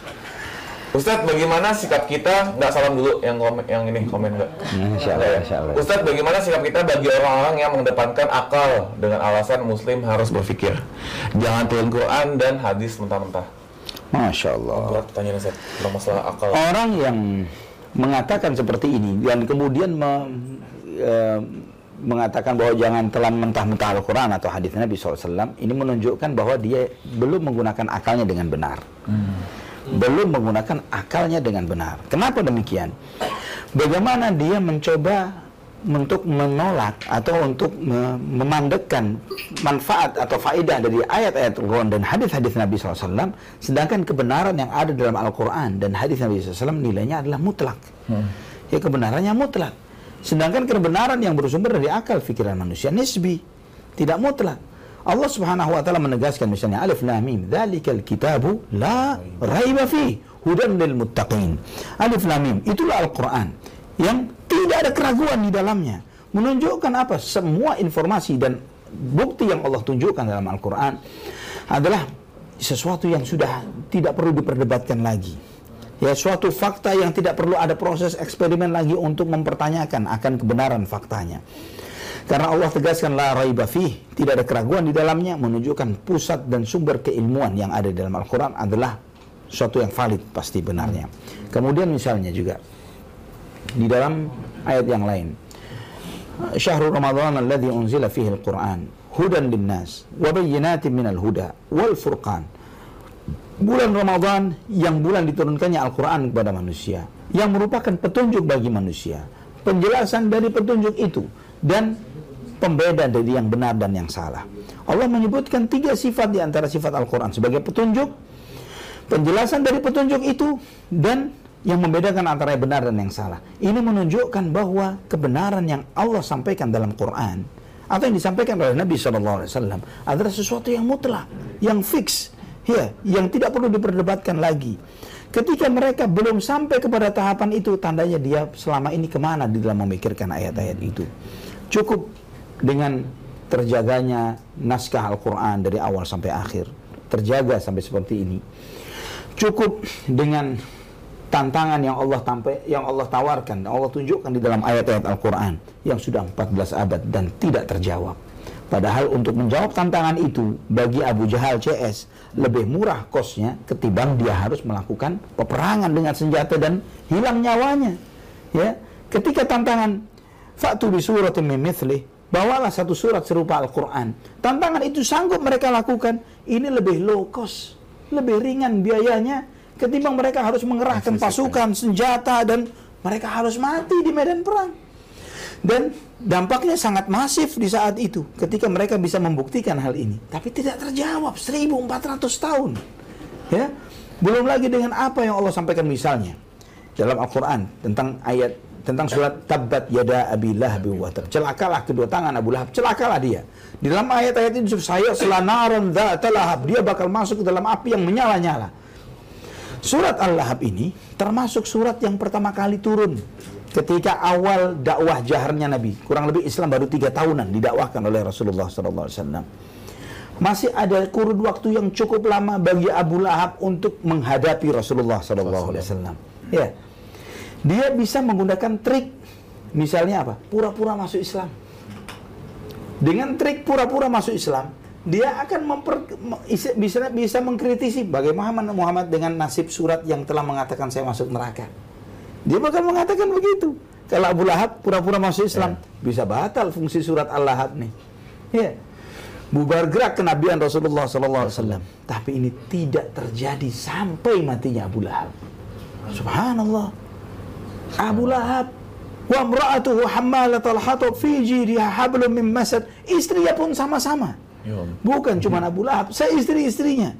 Ustadz, bagaimana sikap kita? Nggak salam dulu yang komen, yang ini komen nggak? Allah, Masya Allah. Ustadz, bagaimana sikap kita bagi orang-orang yang mengedepankan akal dengan alasan Muslim harus berpikir, jangan turun Quran dan hadis mentah-mentah? Masya Allah. Berat pertanyaan Ustadz, tentang masalah akal. Orang yang mengatakan seperti ini dan kemudian me- eh, mengatakan bahwa jangan telan mentah-mentah Al-Quran atau hadis Nabi SAW ini menunjukkan bahwa dia belum menggunakan akalnya dengan benar. Belum menggunakan akalnya dengan benar. Kenapa demikian? Bagaimana dia mencoba untuk menolak atau untuk me- memandekkan manfaat atau faedah dari ayat-ayat Al-Quran dan hadis-hadis Nabi SAW sedangkan kebenaran yang ada dalam Al-Quran dan hadis Nabi SAW nilainya adalah mutlak ya kebenarannya mutlak sedangkan kebenaran yang bersumber dari akal pikiran manusia nisbi tidak mutlak Allah Subhanahu wa taala menegaskan misalnya alif lam mim dzalikal kitabu la raiba fi hudan lil muttaqin. Alif lam mim itulah Al-Qur'an yang tidak ada keraguan di dalamnya. Menunjukkan apa? Semua informasi dan bukti yang Allah tunjukkan dalam Al-Qur'an adalah sesuatu yang sudah tidak perlu diperdebatkan lagi. Ya suatu fakta yang tidak perlu ada proses eksperimen lagi untuk mempertanyakan akan kebenaran faktanya karena Allah tegaskan la raiba fih, tidak ada keraguan di dalamnya menunjukkan pusat dan sumber keilmuan yang ada di dalam Al-Qur'an adalah suatu yang valid pasti benarnya. Kemudian misalnya juga di dalam ayat yang lain. Syahrul Ramadan alladhi unzila fihi al-Qur'an hudan linnas wa bayyinatin minal huda wal furqan. Bulan Ramadan yang bulan diturunkannya Al-Quran kepada manusia yang merupakan petunjuk bagi manusia penjelasan dari petunjuk itu dan pembeda dari yang benar dan yang salah. Allah menyebutkan tiga sifat di antara sifat Al-Quran sebagai petunjuk, penjelasan dari petunjuk itu, dan yang membedakan antara yang benar dan yang salah. Ini menunjukkan bahwa kebenaran yang Allah sampaikan dalam Quran atau yang disampaikan oleh Nabi SAW adalah sesuatu yang mutlak, yang fix, ya, yang tidak perlu diperdebatkan lagi. Ketika mereka belum sampai kepada tahapan itu, tandanya dia selama ini ke mana di dalam memikirkan ayat-ayat itu. Cukup dengan terjaganya naskah Al-Quran dari awal sampai akhir. Terjaga sampai seperti ini. Cukup dengan tantangan yang Allah tampai, yang Allah tawarkan, Allah tunjukkan di dalam ayat-ayat Al-Quran yang sudah 14 abad dan tidak terjawab. Padahal untuk menjawab tantangan itu bagi Abu Jahal CS lebih murah kosnya ketimbang dia harus melakukan peperangan dengan senjata dan hilang nyawanya. Ya, ketika tantangan Fa'tu bi suratin min mithlih bawalah satu surat serupa Al-Quran. Tantangan itu sanggup mereka lakukan. Ini lebih low cost, lebih ringan biayanya ketimbang mereka harus mengerahkan pasukan, senjata dan mereka harus mati di medan perang. Dan dampaknya sangat masif di saat itu ketika mereka bisa membuktikan hal ini. Tapi tidak terjawab 1400 tahun. Ya. Belum lagi dengan apa yang Allah sampaikan misalnya dalam Al-Qur'an tentang ayat tentang surat Tabbat Yada Abi Lahab wa Celakalah kedua tangan Abu Lahab, celakalah dia. Di dalam ayat-ayat itu saya selanaran lahab, dia bakal masuk ke dalam api yang menyala-nyala. Surat Al-Lahab ini termasuk surat yang pertama kali turun ketika awal dakwah jaharnya Nabi. Kurang lebih Islam baru tiga tahunan didakwahkan oleh Rasulullah SAW. Masih ada kurun waktu yang cukup lama bagi Abu Lahab untuk menghadapi Rasulullah SAW. Ya, dia bisa menggunakan trik, misalnya apa? Pura-pura masuk Islam. Dengan trik pura-pura masuk Islam, dia akan memper, bisa bisa mengkritisi bagaimana Muhammad dengan nasib surat yang telah mengatakan saya masuk neraka. Dia bakal mengatakan begitu. Kalau Abu Lahab pura-pura masuk Islam, ya. bisa batal fungsi surat Al-Lahab nih. Ya. Bubar gerak kenabian Rasulullah SAW. Tapi ini tidak terjadi sampai matinya Abu Lahab. Subhanallah. Abu Lahab wa imra'atuhu hammalatal hatab fi jiriha hablum min masad. Istrinya pun sama-sama Ya Bukan cuma Abu Lahab, saya istri-istrinya.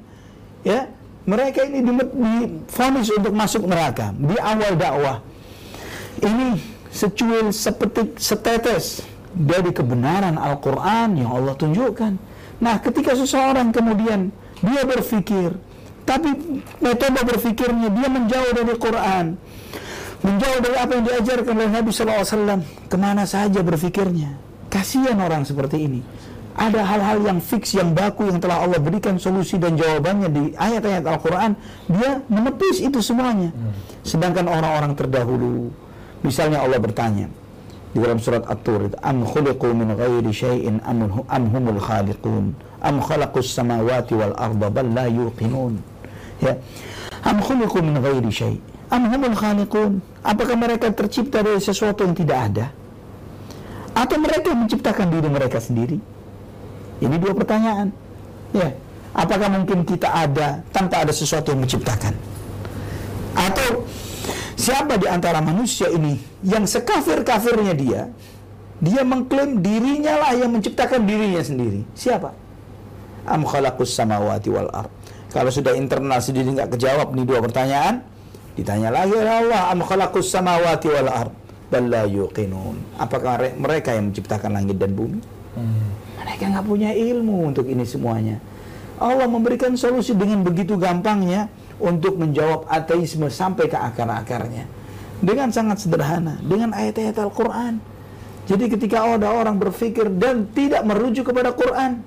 Ya, mereka ini difonis untuk masuk neraka di awal dakwah. Ini secuil sepetik setetes dari kebenaran Al-Quran yang Allah tunjukkan. Nah, ketika seseorang kemudian dia berpikir, tapi metode berpikirnya dia menjauh dari Quran, menjauh dari apa yang diajarkan oleh Nabi SAW, ke mana saja berpikirnya. Kasihan orang seperti ini. Ada hal-hal yang fix, yang baku, yang telah Allah berikan solusi dan jawabannya di ayat-ayat Al-Quran, dia menepis itu semuanya. Sedangkan orang-orang terdahulu, misalnya Allah bertanya, di dalam surat At-Tur am khuliqu min ghairi syai'in am humul khaliqun? Am khalaqus samawati wal arda bal la yuqinun? Ya. Am khuliqu min ghairi syai' am humul khaliqun apakah mereka tercipta dari sesuatu yang tidak ada atau mereka menciptakan diri mereka sendiri ini dua pertanyaan. Ya, apakah mungkin kita ada tanpa ada sesuatu yang menciptakan? Atau siapa di antara manusia ini yang sekafir-kafirnya dia, dia mengklaim dirinya lah yang menciptakan dirinya sendiri. Siapa? Am khalaqus samawati wal ard. Kalau sudah internal sendiri nggak kejawab nih dua pertanyaan, ditanya lagi oleh Allah, am khalaqus samawati wal ard. Bal yuqinun. Apakah mereka yang menciptakan langit dan bumi? Hmm. Mereka nggak punya ilmu untuk ini semuanya. Allah memberikan solusi dengan begitu gampangnya untuk menjawab ateisme sampai ke akar-akarnya. Dengan sangat sederhana, dengan ayat-ayat Al-Quran. Jadi ketika ada orang berpikir dan tidak merujuk kepada Quran,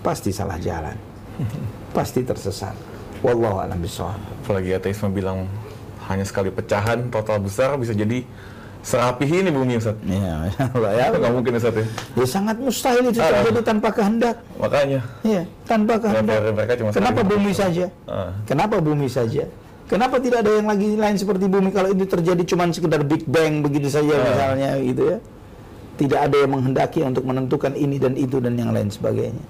pasti salah jalan. pasti tersesat. Wallahu a'lam bishawab. Apalagi ateisme bilang hanya sekali pecahan total besar bisa jadi Serapih ini bumi Ustaz. Iya, Allah ya. Nggak mungkin Ustaz ya. Ya sangat mustahil itu terjadi tanpa kehendak. Makanya. Iya, tanpa kehendak. Mereka cuma Kenapa bumi saja? Ah. Kenapa bumi saja? Kenapa tidak ada yang lagi lain seperti bumi kalau ini terjadi cuma sekedar Big Bang begitu saja ah. misalnya gitu ya? Tidak ada yang menghendaki untuk menentukan ini dan itu dan yang lain sebagainya.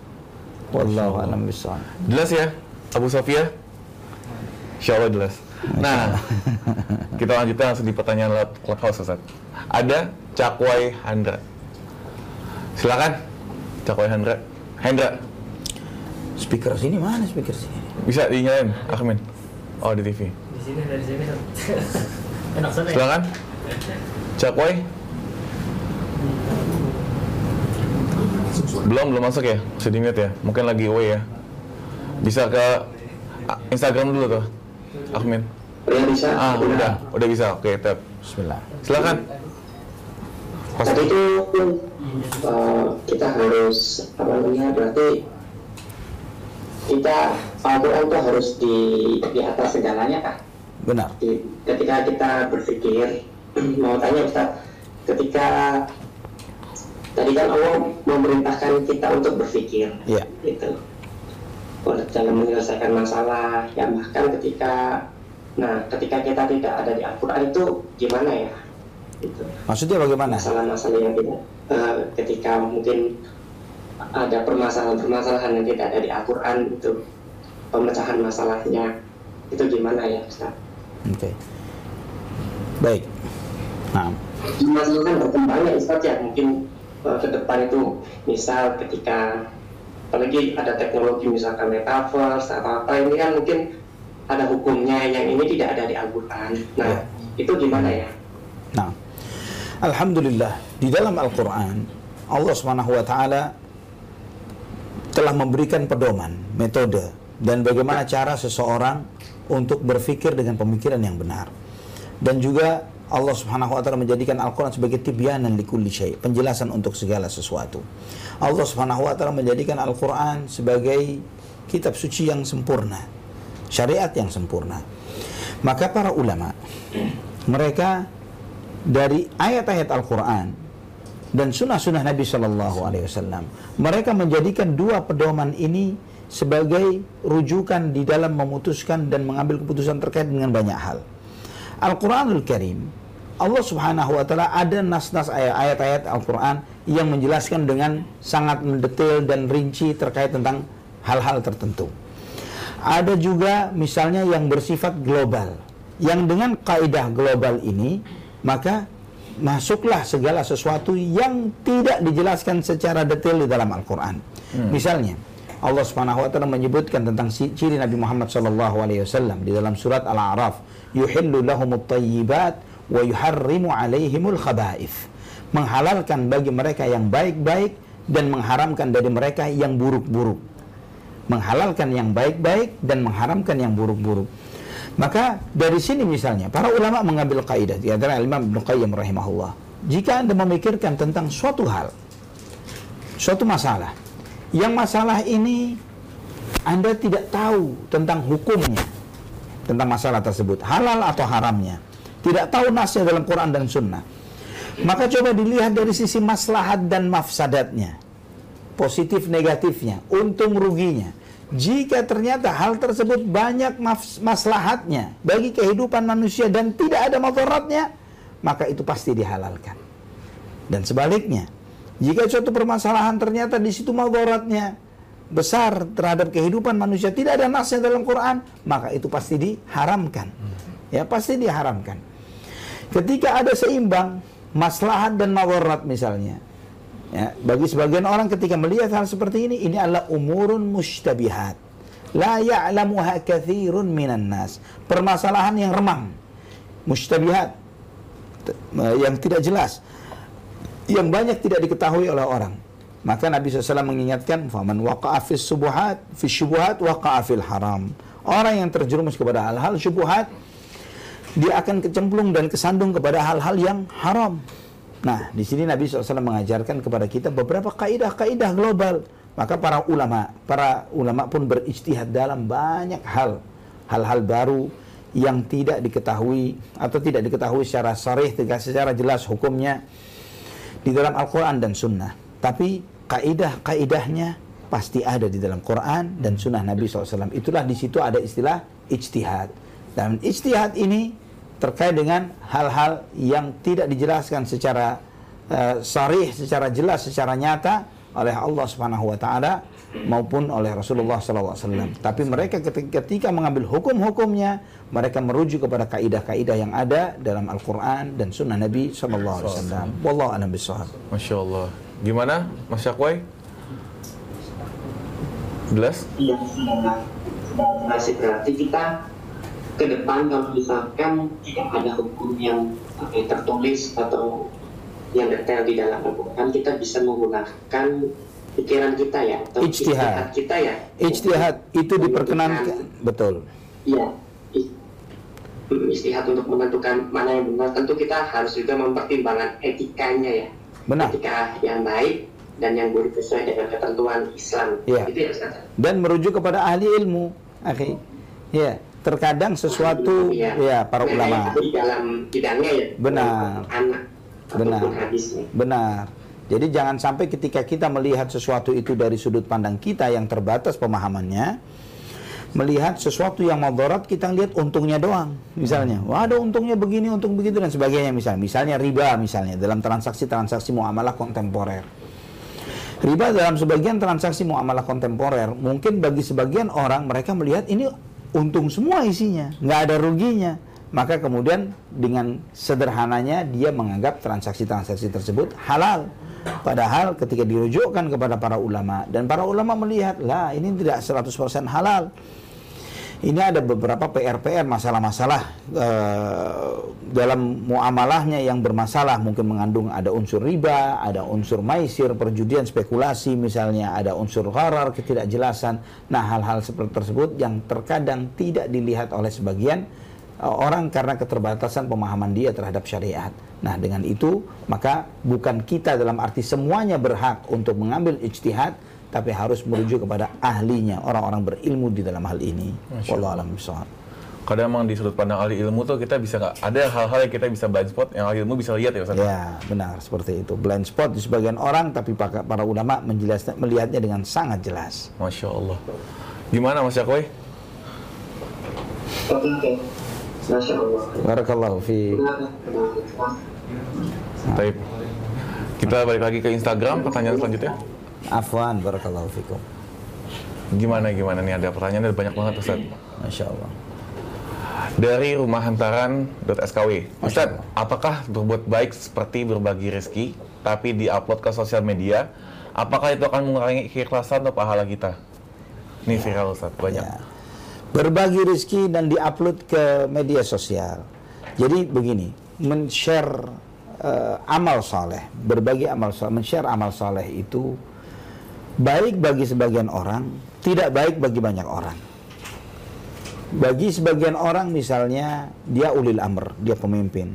Wallahu a'lam bishawab. Jelas ya, Abu Sofia? Insyaallah jelas. Nah, kita lanjutkan langsung di pertanyaan Clubhouse Ustaz. Ada Cakwai Handra. Silakan. Cakoi Hendra. Hendra, Speaker sini mana speaker sini? bisa dinyalain, Akmin. Oh, di TV. Di sini dari sini. Enak sana ya. Silakan. Cakoi. Belum, belum masuk ya? Sedikit ya? Mungkin lagi away ya? Bisa ke Instagram dulu tuh, Akmin. Udah bisa? Ah, udah, udah bisa. Oke, tap. Bismillah. Silakan. Pas itu uh, kita harus apa namanya berarti kita Al-Quran itu harus di di atas segalanya kan? Benar. Di- ketika kita berpikir mau tanya Ustaz, ketika tadi kan Allah memerintahkan kita untuk berpikir, Iya. gitu, Untuk dalam menyelesaikan masalah, ya bahkan ketika, nah ketika kita tidak ada di Al-Quran itu gimana ya? Gitu Maksudnya bagaimana? masalah-masalah yang tidak eh, ketika mungkin ada permasalahan-permasalahan yang tidak ada di Al-Quran itu pemecahan masalahnya itu gimana ya Ustaz? Oke. Baik. Nah, Masalah kan berkembang ya Ustaz ya mungkin eh, ke depan itu misal ketika apalagi ada teknologi misalkan metaverse atau apa ini kan mungkin ada hukumnya yang ini tidak ada di Al-Quran. Nah Ya. itu gimana ya? Nah, Alhamdulillah di dalam Al-Quran Allah Subhanahu wa taala telah memberikan pedoman, metode dan bagaimana cara seseorang untuk berpikir dengan pemikiran yang benar. Dan juga Allah Subhanahu wa taala menjadikan Al-Qur'an sebagai tibyanan likulli syai, penjelasan untuk segala sesuatu. Allah Subhanahu wa taala menjadikan Al-Qur'an sebagai kitab suci yang sempurna, syariat yang sempurna. Maka para ulama mereka dari ayat-ayat Al-Quran dan sunnah-sunnah Nabi Shallallahu Alaihi Wasallam, mereka menjadikan dua pedoman ini sebagai rujukan di dalam memutuskan dan mengambil keputusan terkait dengan banyak hal. Al-Quranul Karim, Allah Subhanahu Wa Taala ada nas-nas ayat- ayat-ayat Al-Quran yang menjelaskan dengan sangat mendetail dan rinci terkait tentang hal-hal tertentu. Ada juga misalnya yang bersifat global. Yang dengan kaidah global ini, maka masuklah segala sesuatu yang tidak dijelaskan secara detail di dalam Al-Qur'an. Misalnya, Allah Subhanahu wa taala menyebutkan tentang ciri Nabi Muhammad sallallahu alaihi wasallam di dalam surat Al-A'raf, yuhillu lahumut thayyibat wa yuharrimu alaihimul khaba'ith. Menghalalkan bagi mereka yang baik-baik dan mengharamkan dari mereka yang buruk-buruk menghalalkan yang baik-baik dan mengharamkan yang buruk-buruk. Maka dari sini misalnya para ulama mengambil kaidah di antara Imam Ibnu Qayyim rahimahullah. Jika Anda memikirkan tentang suatu hal, suatu masalah, yang masalah ini Anda tidak tahu tentang hukumnya, tentang masalah tersebut, halal atau haramnya, tidak tahu nasnya dalam Quran dan Sunnah, maka coba dilihat dari sisi maslahat dan mafsadatnya positif negatifnya, untung ruginya. Jika ternyata hal tersebut banyak maslahatnya bagi kehidupan manusia dan tidak ada madaratnya, maka itu pasti dihalalkan. Dan sebaliknya, jika suatu permasalahan ternyata di situ madaratnya besar terhadap kehidupan manusia, tidak ada nasnya dalam Quran, maka itu pasti diharamkan. Ya, pasti diharamkan. Ketika ada seimbang maslahat dan madarat misalnya, Ya, bagi sebagian orang ketika melihat hal seperti ini, ini adalah umurun mustabihat. La ya'lamuha kathirun minan nas. Permasalahan yang remang. Mustabihat. Yang tidak jelas. Yang banyak tidak diketahui oleh orang. Maka Nabi SAW mengingatkan, "Faman waqa'a subuhat, haram." Orang yang terjerumus kepada hal-hal syubuhat, dia akan kecemplung dan kesandung kepada hal-hal yang haram. Nah, di sini Nabi SAW mengajarkan kepada kita beberapa kaidah-kaidah global. Maka para ulama, para ulama pun berijtihad dalam banyak hal, hal-hal baru yang tidak diketahui atau tidak diketahui secara sarih, secara jelas hukumnya di dalam Al-Quran dan Sunnah. Tapi kaidah-kaidahnya pasti ada di dalam Quran dan Sunnah Nabi SAW. Itulah di situ ada istilah ijtihad. Dan ijtihad ini terkait dengan hal-hal yang tidak dijelaskan secara eh, sarih, secara jelas, secara nyata oleh Allah Subhanahu wa taala maupun oleh Rasulullah SAW. Tapi mereka ketika, mengambil hukum-hukumnya, mereka merujuk kepada kaidah-kaidah yang ada dalam Al-Quran dan Sunnah Nabi SAW. Wallahu a'lam bishawab. Masya Allah. Gimana, Mas Syakwai? Jelas? Iya, masih berarti kita ke depan kalau misalkan tidak ada hukum yang ya, tertulis atau yang detail di dalam Al-Quran, kita bisa menggunakan pikiran kita ya, atau Ijtihad. kita ya. Ijtihad itu diperkenankan betul. Iya. Istihad untuk menentukan mana yang benar, tentu kita harus juga mempertimbangkan etikanya ya. Benar. Etika yang baik dan yang buruk sesuai dengan ketentuan Islam. Iya. Itu ya Ustaz. Dan merujuk kepada ahli ilmu, akhi. Ya, terkadang sesuatu Iya. ya para ulama. ahli dalam bidangnya ya. Benar. Anak Benar. Benar. Jadi jangan sampai ketika kita melihat sesuatu itu dari sudut pandang kita yang terbatas pemahamannya, melihat sesuatu yang madarat kita lihat untungnya doang. Misalnya, wah ada untungnya begini, untung begitu dan sebagainya misalnya. Misalnya riba misalnya dalam transaksi-transaksi muamalah kontemporer. Riba dalam sebagian transaksi muamalah kontemporer, mungkin bagi sebagian orang mereka melihat ini untung semua isinya, nggak ada ruginya. Maka kemudian dengan sederhananya dia menganggap transaksi-transaksi tersebut halal. Padahal ketika dirujukkan kepada para ulama dan para ulama melihat, lah ini tidak 100% halal. Ini ada beberapa PR-PR masalah-masalah eh, dalam muamalahnya yang bermasalah mungkin mengandung ada unsur riba, ada unsur maisir, perjudian, spekulasi misalnya, ada unsur gharar, ketidakjelasan. Nah, hal-hal seperti tersebut yang terkadang tidak dilihat oleh sebagian eh, orang karena keterbatasan pemahaman dia terhadap syariat. Nah, dengan itu maka bukan kita dalam arti semuanya berhak untuk mengambil ijtihad tapi harus merujuk kepada ahlinya, orang-orang berilmu di dalam hal ini. Wallahu a'lam bishawab. Kadang emang di sudut pandang ahli ilmu tuh kita bisa nggak ada hal-hal yang kita bisa blind spot yang ahli ilmu bisa lihat ya Ustaz. Ya, benar seperti itu. Blind spot di sebagian orang tapi para ulama menjelaskan melihatnya dengan sangat jelas. Masya Allah. Gimana Mas oke. Masya Allah. Barakallahu fi. Taib. Kita balik lagi ke Instagram, pertanyaan selanjutnya. Afwan barakallahu fikum. Gimana gimana nih ada pertanyaan ada banyak banget Ustaz. Masya Allah. Dari rumah hantaran.skw. Masya Ustaz, apakah berbuat baik seperti berbagi rezeki tapi diupload ke sosial media, apakah itu akan mengurangi keikhlasan atau pahala kita? Ini viral Ustaz, banyak. Ya. Berbagi rezeki dan diupload ke media sosial. Jadi begini, men-share eh, amal soleh, berbagi amal soleh, men-share amal soleh itu baik bagi sebagian orang, tidak baik bagi banyak orang. Bagi sebagian orang misalnya dia ulil amr, dia pemimpin,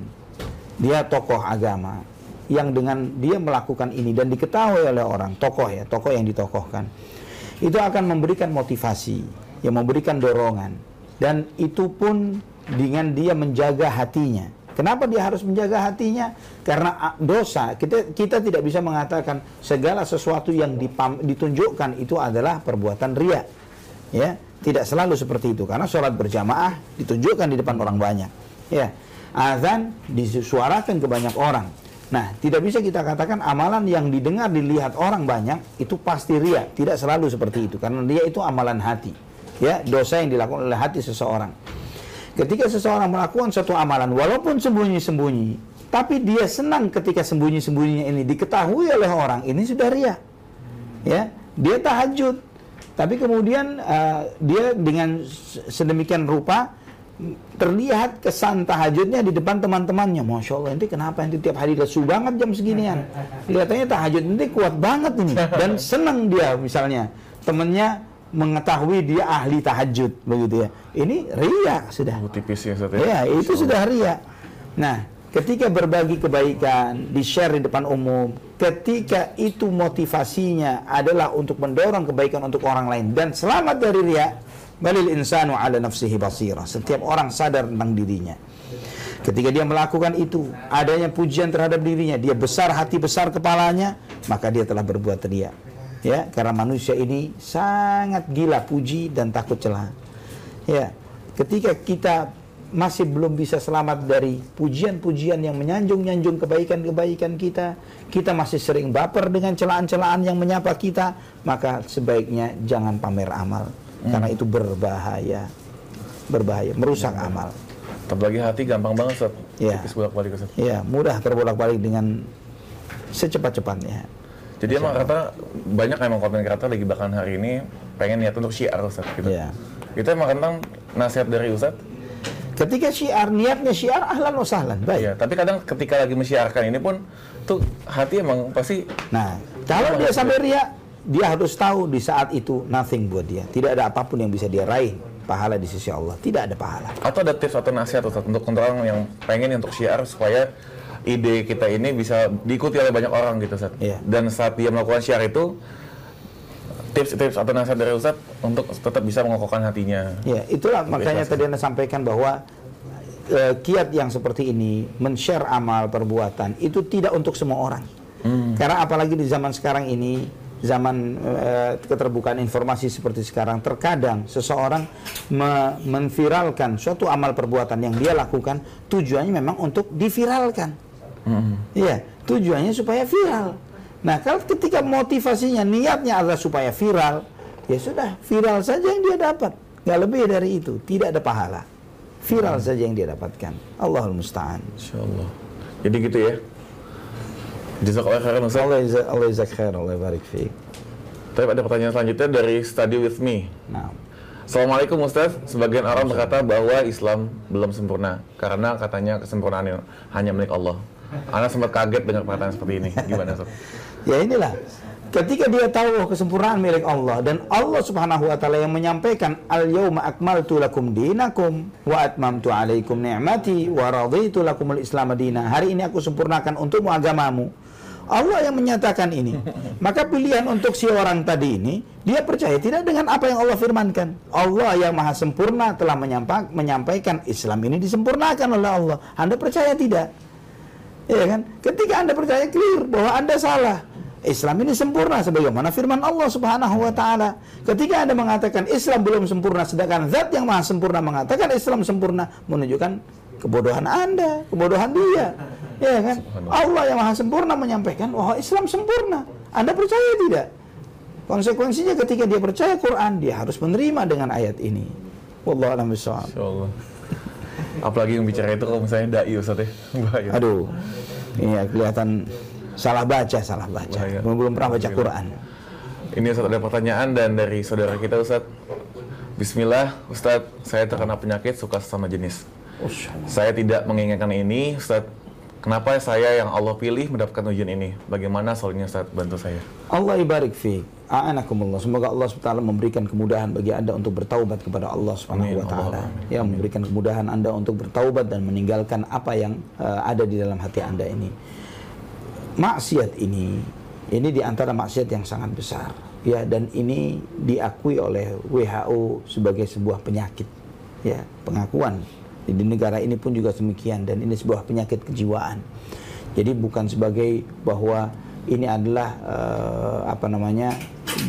dia tokoh agama yang dengan dia melakukan ini dan diketahui oleh orang, tokoh ya, tokoh yang ditokohkan, itu akan memberikan motivasi, yang memberikan dorongan, dan itu pun dengan dia menjaga hatinya. Kenapa dia harus menjaga hatinya? Karena ah, dosa. Kita kita tidak bisa mengatakan segala sesuatu yang dipam- ditunjukkan itu adalah perbuatan ria. Ya, tidak selalu seperti itu karena sholat berjamaah ditunjukkan di depan orang banyak. Ya, azan disuarakan ke banyak orang. Nah, tidak bisa kita katakan amalan yang didengar dilihat orang banyak itu pasti ria. Tidak selalu seperti itu karena dia itu amalan hati. Ya, dosa yang dilakukan oleh hati seseorang. Ketika seseorang melakukan suatu amalan walaupun sembunyi-sembunyi, tapi dia senang ketika sembunyi-sembunyinya ini diketahui oleh orang, ini sudah ria. Ya, dia tahajud. Tapi kemudian uh, dia dengan sedemikian rupa terlihat kesan tahajudnya di depan teman-temannya. Masya Allah, nanti kenapa nanti tiap hari lesu banget jam seginian? Kelihatannya tahajud nanti kuat banget ini. Dan senang dia misalnya. Temennya mengetahui dia ahli tahajud begitu ya. Ini ria sudah. Bu tipis ya Ustaz ya. Ya, itu sudah ria. Nah, ketika berbagi kebaikan, di-share di depan umum, ketika itu motivasinya adalah untuk mendorong kebaikan untuk orang lain dan selamat dari ria, balil insanu ala nafsihi basira. Setiap orang sadar tentang dirinya. Ketika dia melakukan itu, adanya pujian terhadap dirinya, dia besar hati, besar kepalanya, maka dia telah berbuat ria. Ya, karena manusia ini sangat gila puji dan takut celah. Ya, ketika kita masih belum bisa selamat dari pujian-pujian yang menyanjung-nyanjung kebaikan-kebaikan kita, kita masih sering baper dengan celaan-celaan yang menyapa kita, maka sebaiknya jangan pamer amal, karena itu berbahaya, berbahaya, merusak amal. Terbagi hati gampang banget Ustaz. Tipis bolak-balik Ustaz. Ya, mudah terbolak-balik dengan secepat-cepatnya. Jadi emang kata banyak emang konten kreator lagi bahkan hari ini pengen niat untuk syiar Ustaz gitu. Iya. Itu emang tentang nasihat dari Ustaz. Ketika syiar, niatnya syiar, ahlan wa sahlan. Baik. Iya, tapi kadang ketika lagi menyiarkan ini pun tuh hati emang pasti Nah, kalau dia sampai ria, dia harus tahu di saat itu nothing buat dia. Tidak ada apa pun yang bisa dia raih pahala di sisi Allah. Tidak ada pahala. atau ada tips atau nasihat Ustaz untuk orang yang pengen untuk syiar supaya ide kita ini bisa diikuti oleh banyak orang gitu Ustaz. Iya. Dan saat dia melakukan syiar itu tips-tips atau nasihat dari Ustaz untuk tetap bisa mengokohkan hatinya. Ya, itulah makanya ikhlas. tadi Anda sampaikan bahwa eh, kiat yang seperti ini, men-share amal perbuatan, itu tidak untuk semua orang. Karena apalagi di zaman sekarang ini, zaman eh, keterbukaan informasi seperti sekarang, terkadang seseorang me- menviralkan suatu amal perbuatan yang dia lakukan, tujuannya memang untuk diviralkan. Iya, tujuannya supaya viral. Nah, kalau ketika motivasinya, niatnya adalah supaya viral, ya sudah, viral saja yang dia dapat. Nggak lebih dari itu, tidak ada pahala. Viral saja yang dia dapatkan. Allahul Musta'an. Insya Allah. Jadi gitu ya. Jazakallah khairan Ustaz. Allah izak, Allah izak khair, Allah barik fiik. Tapi ada pertanyaan selanjutnya dari Study With Me. Nah, Assalamualaikum Ustaz. Sebagian orang berkata bahwa Islam belum sempurna karena katanya kesempurnaan hanya milik Allah. Anda sempat kaget dengar perkataan seperti ini. Gimana Ustaz? ya inilah. Ketika dia tahu kesempurnaan milik Allah dan Allah Subhanahu wa taala yang menyampaikan al-yauma akmaltu lakum dinakum wa atmamtu alaikum ni'mati wa raditu lakumul Islam madina. Hari ini aku sempurnakan untukmu agamamu. Allah yang menyatakan ini. Maka pilihan untuk si orang tadi ini, dia percaya tidak dengan apa yang Allah firmankan. Allah yang maha sempurna telah menyampa- menyampaikan Islam ini disempurnakan oleh Allah. Anda percaya tidak? Ya kan? Ketika Anda percaya clear bahwa Anda salah. Islam ini sempurna sebagaimana firman Allah Subhanahu wa taala. Ketika Anda mengatakan Islam belum sempurna sedangkan zat yang maha sempurna mengatakan Islam sempurna menunjukkan kebodohan Anda, kebodohan dia. Ya kan? Allah yang maha sempurna menyampaikan bahwa Islam sempurna. Anda percaya tidak? Konsekuensinya ketika dia percaya Quran, dia harus menerima dengan ayat ini. Wallahu a'lam bishawab. Insya Allah. Apalagi yang bicara itu kalau misalnya dai Ustaz ya. Bahaya. Aduh, iya kelihatan salah baca, salah baca. Bahaya. Belum, belum pernah baca Quran. Ini Ustaz ada pertanyaan dan dari saudara kita Ustaz. Bismillah, Ustaz, saya terkena penyakit suka sama jenis. Saya tidak menginginkan ini, Ustaz. Kenapa saya yang Allah pilih mendapatkan ujian ini? Bagaimana solusinya Ustaz? Bantu saya. Allah ibarik fi. A'anakumullah. Semoga Allah SWT memberikan kemudahan bagi Anda untuk bertaubat kepada Allah Subhanahu wa taala. Ya, memberikan kemudahan Anda untuk bertaubat dan meninggalkan apa yang eh, ada di dalam hati Anda ini. Maksiat ini ini di antara maksiat yang sangat besar. Ya, dan ini diakui oleh WHO sebagai sebuah penyakit. Ya, pengakuan di negara ini pun juga demikian dan ini sebuah penyakit kejiwaan. Jadi bukan sebagai bahwa ini adalah eh, apa namanya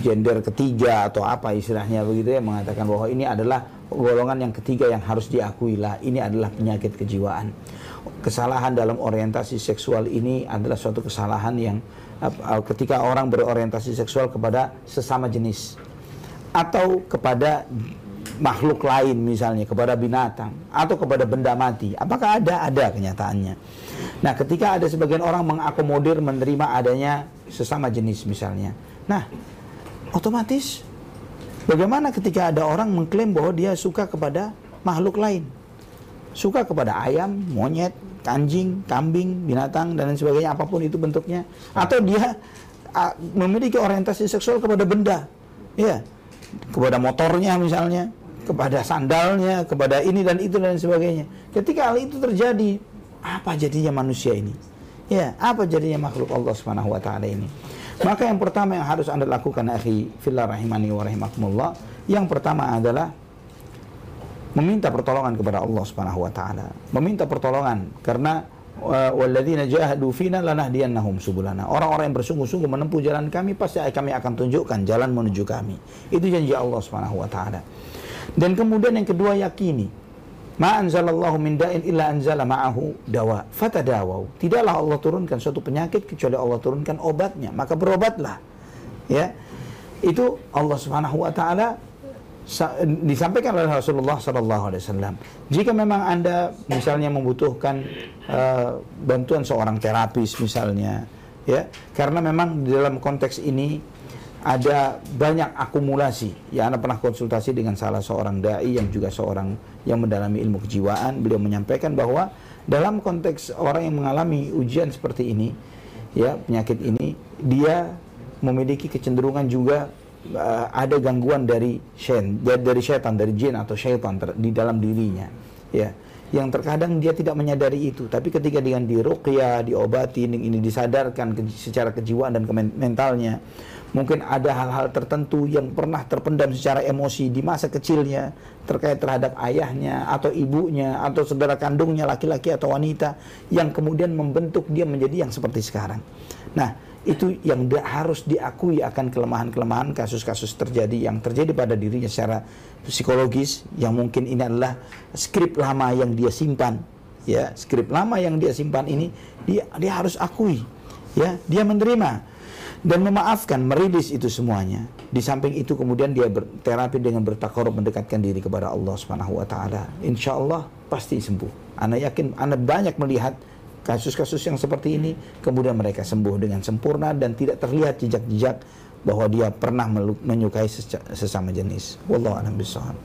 gender ketiga atau apa istilahnya begitu ya mengatakan bahwa ini adalah golongan yang ketiga yang harus diakui lah ini adalah penyakit kejiwaan. Kesalahan dalam orientasi seksual ini adalah suatu kesalahan yang eh, ketika orang berorientasi seksual kepada sesama jenis atau kepada makhluk lain misalnya kepada binatang atau kepada benda mati. Apakah ada? Ada kenyataannya. Nah ketika ada sebagian orang mengakomodir menerima adanya sesama jenis misalnya. Nah otomatis bagaimana ketika ada orang mengklaim bahwa dia suka kepada makhluk lain? Suka kepada ayam monyet anjing kambing binatang dan lain sebagainya apa pun itu bentuknya. Atau dia memiliki orientasi seksual kepada benda. Ya kepada motornya misalnya, kepada sandalnya, kepada ini dan itu dan sebagainya. Ketika hal itu terjadi, apa jadinya manusia ini? Ya, apa jadinya makhluk Allah Subhanahu wa taala ini? Maka yang pertama yang harus Anda lakukan akhi fillah rahimani wa rahimakumullah, yang pertama adalah meminta pertolongan kepada Allah Subhanahu wa taala. Meminta pertolongan karena wa- walladzina jahadu fina lanahdiyannahum subulana. Orang-orang yang bersungguh-sungguh menempuh jalan kami pasti kami akan tunjukkan jalan menuju kami. Itu janji Allah Subhanahu wa taala. Dan kemudian yang kedua yakini Ma anzalallahu min da'in illa anzala ma'ahu dawa fatadawau. Tidaklah Allah turunkan suatu penyakit kecuali Allah turunkan obatnya, maka berobatlah. Ya. Itu Allah Subhanahu wa taala sa- disampaikan oleh Rasulullah sallallahu alaihi wasallam. Jika memang Anda misalnya membutuhkan eh, bantuan seorang terapis misalnya ya karena memang di dalam konteks ini ada banyak akumulasi. Ya Anda pernah konsultasi dengan salah seorang dai yang juga seorang yang mendalami ilmu kejiwaan. Beliau menyampaikan bahwa dalam konteks orang yang mengalami ujian seperti ini ya penyakit ini dia memiliki kecenderungan juga uh, ada gangguan dari syen, dari setan, dari jin atau ter, di dalam dirinya. Ya, yang terkadang dia tidak menyadari itu, tapi ketika dengan diruqyah, diobati, ini disadarkan ke, secara kejiwaan dan ke mentalnya, mungkin ada hal-hal tertentu yang pernah terpendam secara emosi di masa kecilnya terkait terhadap ayahnya atau ibunya atau saudara kandungnya laki-laki atau wanita yang kemudian membentuk dia menjadi yang seperti sekarang. Nah, itu yang harus diakui akan kelemahan-kelemahan kasus-kasus terjadi yang terjadi pada dirinya secara psikologis yang mungkin ini adalah skrip lama yang dia simpan ya. Skrip lama yang dia simpan ini dia dia harus akui ya. Dia menerima dan memaafkan merilis itu semuanya di samping itu kemudian dia berterapi dengan bertakarub mendekatkan diri kepada Allah Subhanahu wa taala insyaallah pasti sembuh Anda yakin Anda banyak melihat kasus-kasus yang seperti ini kemudian mereka sembuh dengan sempurna dan tidak terlihat jejak-jejak bahwa dia pernah menyukai sesama jenis. Wallahu a'lam bishawab.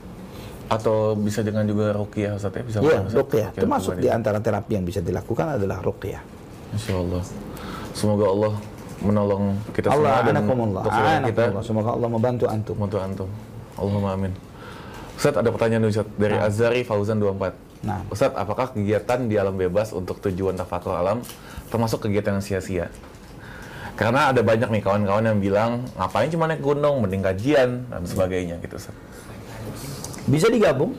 Atau bisa dengan juga ruqyah Ustaz ya? Bisa Iya, ruqyah. Termasuk di antara terapi yang bisa dilakukan adalah ruqyah. Insya Allah. Semoga Allah menolong kita Allah semua dan kita. Semoga Allah membantu antum. Membantu antum. Allahumma amin. Ustaz ada pertanyaan Ustaz dari nah. Azari Fauzan 24. Nah, Ustadz, apakah kegiatan di alam bebas untuk tujuan tafakur alam termasuk kegiatan yang sia-sia? Karena ada banyak nih kawan-kawan yang bilang, ngapain cuma naik gunung, mending kajian, dan sebagainya gitu, Ustadz. Bisa digabung,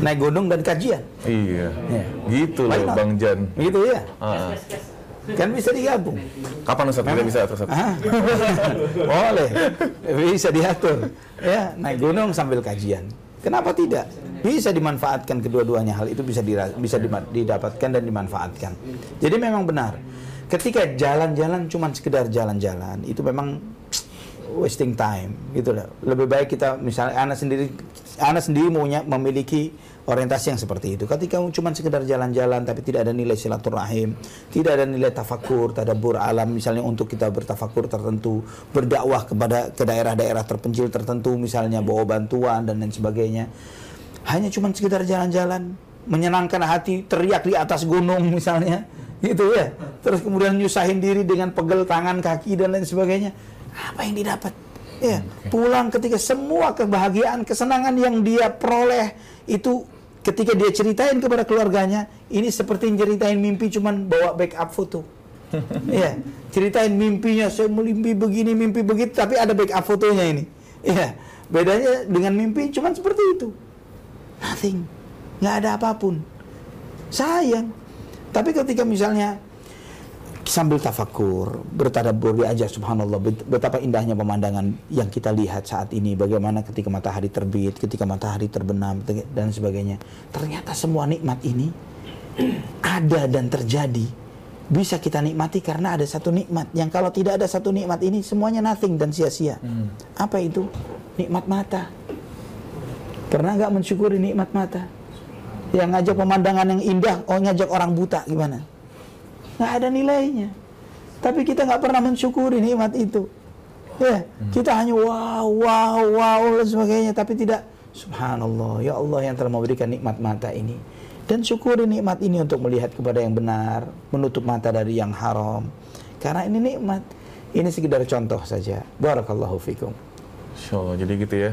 naik gunung dan kajian. Iya, ya. gitu loh Bang Jan. Gitu ya? Uh Kan bisa digabung. Kapan Ustadz kita bisa atur Ah. Boleh, bisa diatur. Ya, naik gunung sambil kajian. Kenapa tidak? Bisa dimanfaatkan kedua-duanya hal itu bisa bisa didapatkan dan dimanfaatkan. Jadi memang benar. Ketika jalan-jalan cuma sekedar jalan-jalan itu memang wasting time gitu loh. Lebih baik kita misalnya anak sendiri anak sendiri maunya memiliki orientasi yang seperti itu. Ketika cuma sekedar jalan-jalan tapi tidak ada nilai silaturahim, tidak ada nilai tafakur, tadabur alam misalnya untuk kita bertafakur tertentu, berdakwah kepada ke daerah-daerah terpencil tertentu misalnya bawa bantuan dan lain sebagainya. Hanya cuma sekedar jalan-jalan, menyenangkan hati, teriak di atas gunung misalnya, gitu ya. Terus kemudian nyusahin diri dengan pegel tangan, kaki dan lain sebagainya. Apa yang didapat? Ya, pulang ketika semua kebahagiaan, kesenangan yang dia peroleh itu ketika dia ceritain kepada keluarganya, ini seperti ceritain mimpi cuman bawa backup foto. Iya, ceritain mimpinya, saya mimpi begini, mimpi begitu, tapi ada backup fotonya ini. Iya, bedanya dengan mimpi cuman seperti itu. Nothing, nggak ada apa pun. Sayang. Tapi ketika misalnya sambil tafakur, bertadabur diajak subhanallah betapa indahnya pemandangan yang kita lihat saat ini bagaimana ketika matahari terbit, ketika matahari terbenam dan sebagainya. Ternyata semua nikmat ini ada dan terjadi bisa kita nikmati karena ada satu nikmat yang kalau tidak ada satu nikmat ini semuanya nothing dan sia-sia. Hmm. Apa itu? Nikmat mata. Pernah nggak mensyukuri nikmat mata? Yang ngajak pemandangan yang indah, oh ngajak orang buta gimana? Nggak ada nilainya. Tapi kita nggak pernah mensyukuri nikmat itu. Ya, hmm. kita hanya wow, wow, wow dan sebagainya, tapi tidak Subhanallah, ya Allah yang telah memberikan nikmat mata ini. Dan syukuri nikmat ini untuk melihat kepada yang benar, menutup mata dari yang haram. Karena ini nikmat. Ini sekedar contoh saja. Barakallahu fikum. Insya jadi gitu ya.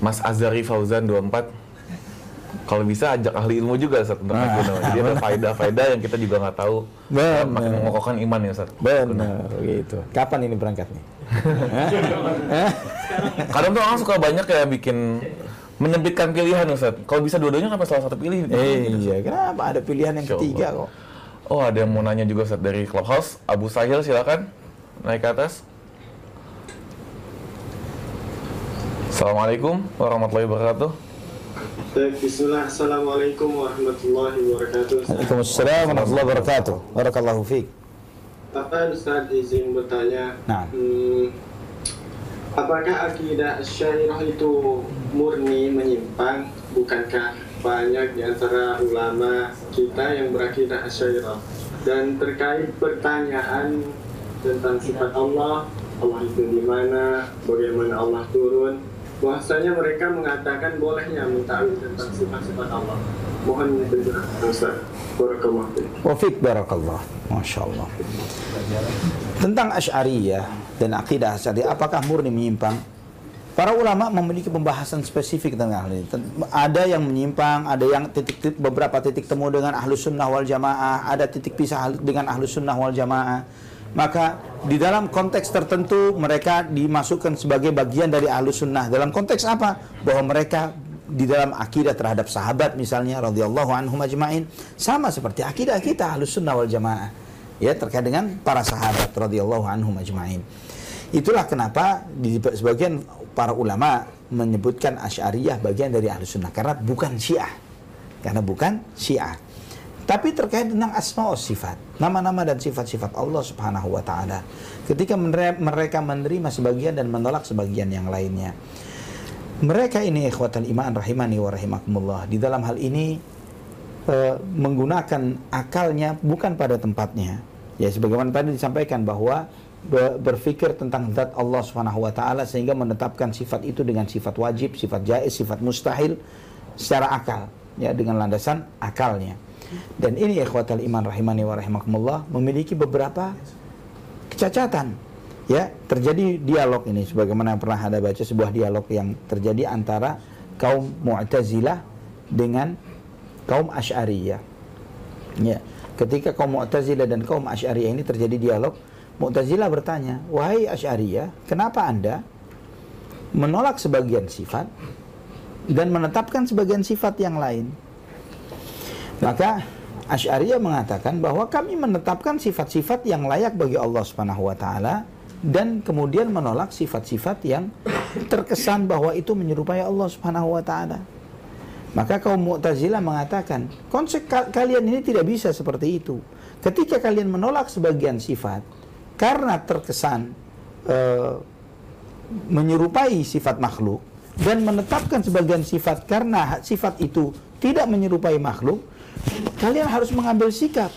Mas Azari Fauzan 24 kalau bisa ajak ahli ilmu juga Ustaz untuk naik gunung. Jadi ada faedah-faedah yang kita juga nggak tahu. Benar. Makin mengokohkan iman ya Ustaz. Benar, gitu. Kapan ini berangkat nih? Kadang tuh orang suka banyak ya bikin menyempitkan pilihan Ustaz. Kalau bisa dua-duanya kenapa salah satu pilih? Eh, iya, kenapa ada pilihan yang ketiga kok? Oh, ada yang mau nanya juga Ustaz dari Clubhouse. Abu Sahil silakan naik ke atas. Assalamualaikum warahmatullahi wabarakatuh. Bismillah, Assalamualaikum warahmatullahi wabarakatuh. Waalaikumsalam warahmatullahi wabarakatuh. Barakallahu fiik. Apa Ustaz izin bertanya? Nah. Hmm, apakah akidah syairah itu murni menyimpang? Bukankah banyak di antara ulama kita yang berakidah syairah? Dan terkait pertanyaan tentang sifat Allah, Allah itu di mana, bagaimana Allah turun. Bahasanya mereka mengatakan bolehnya mentakwil tentang sifat-sifat Allah. Mohon penjelasan Ustaz. Barakallah. Wafik barakallah. Masya Allah. Tentang Ash'ariyah dan akidah Ash'ariyah, apakah murni menyimpang? Para ulama memiliki pembahasan spesifik tentang hal ini. Ada yang menyimpang, ada yang titik, titik beberapa titik temu dengan ahlu sunnah wal jamaah, ada titik pisah dengan ahlu sunnah wal jamaah. Maka di dalam konteks tertentu mereka dimasukkan sebagai bagian dari ahlu sunnah. Dalam konteks apa? Bahwa mereka di dalam akidah terhadap sahabat misalnya radhiyallahu anhum ajmain sama seperti akidah kita ahlu sunnah wal jamaah ya terkait dengan para sahabat radhiyallahu anhum ajmain itulah kenapa di sebagian para ulama menyebutkan Asy'ariyah bagian dari Ahlu Sunnah karena bukan Syiah. Karena bukan Syiah. Tapi terkait dengan asma sifat, nama-nama dan sifat-sifat Allah Subhanahu wa taala. Ketika mereka menerima sebagian dan menolak sebagian yang lainnya. Mereka ini ikhwatal iman rahimani wa rahimakumullah. Di dalam hal ini uh, menggunakan akalnya bukan pada tempatnya. Ya sebagaimana tadi disampaikan bahwa berpikir tentang zat Allah Subhanahu wa taala sehingga menetapkan sifat itu dengan sifat wajib, sifat jaiz, sifat mustahil secara akal ya dengan landasan akalnya. Dan ini ikhwatal iman rahimani wa rahimakumullah memiliki beberapa kecacatan. Ya, terjadi dialog ini sebagaimana pernah ada baca sebuah dialog yang terjadi antara kaum Mu'tazilah dengan kaum Asy'ariyah. Ya, ketika kaum Mu'tazilah dan kaum Asy'ariyah ini terjadi dialog, Mu'tazilah bertanya, wahai Asy'ariyah, kenapa anda menolak sebagian sifat dan menetapkan sebagian sifat yang lain? Maka Asy'ariyah mengatakan bahwa kami menetapkan sifat-sifat yang layak bagi Allah Subhanahu wa taala dan kemudian menolak sifat-sifat yang terkesan bahwa itu menyerupai Allah Subhanahu wa taala. Maka kaum Mu'tazilah mengatakan, konsep kalian ini tidak bisa seperti itu. Ketika kalian menolak sebagian sifat, karena terkesan uh, menyerupai sifat makhluk dan menetapkan sebagian sifat karena sifat itu tidak menyerupai makhluk, kalian harus mengambil sikap.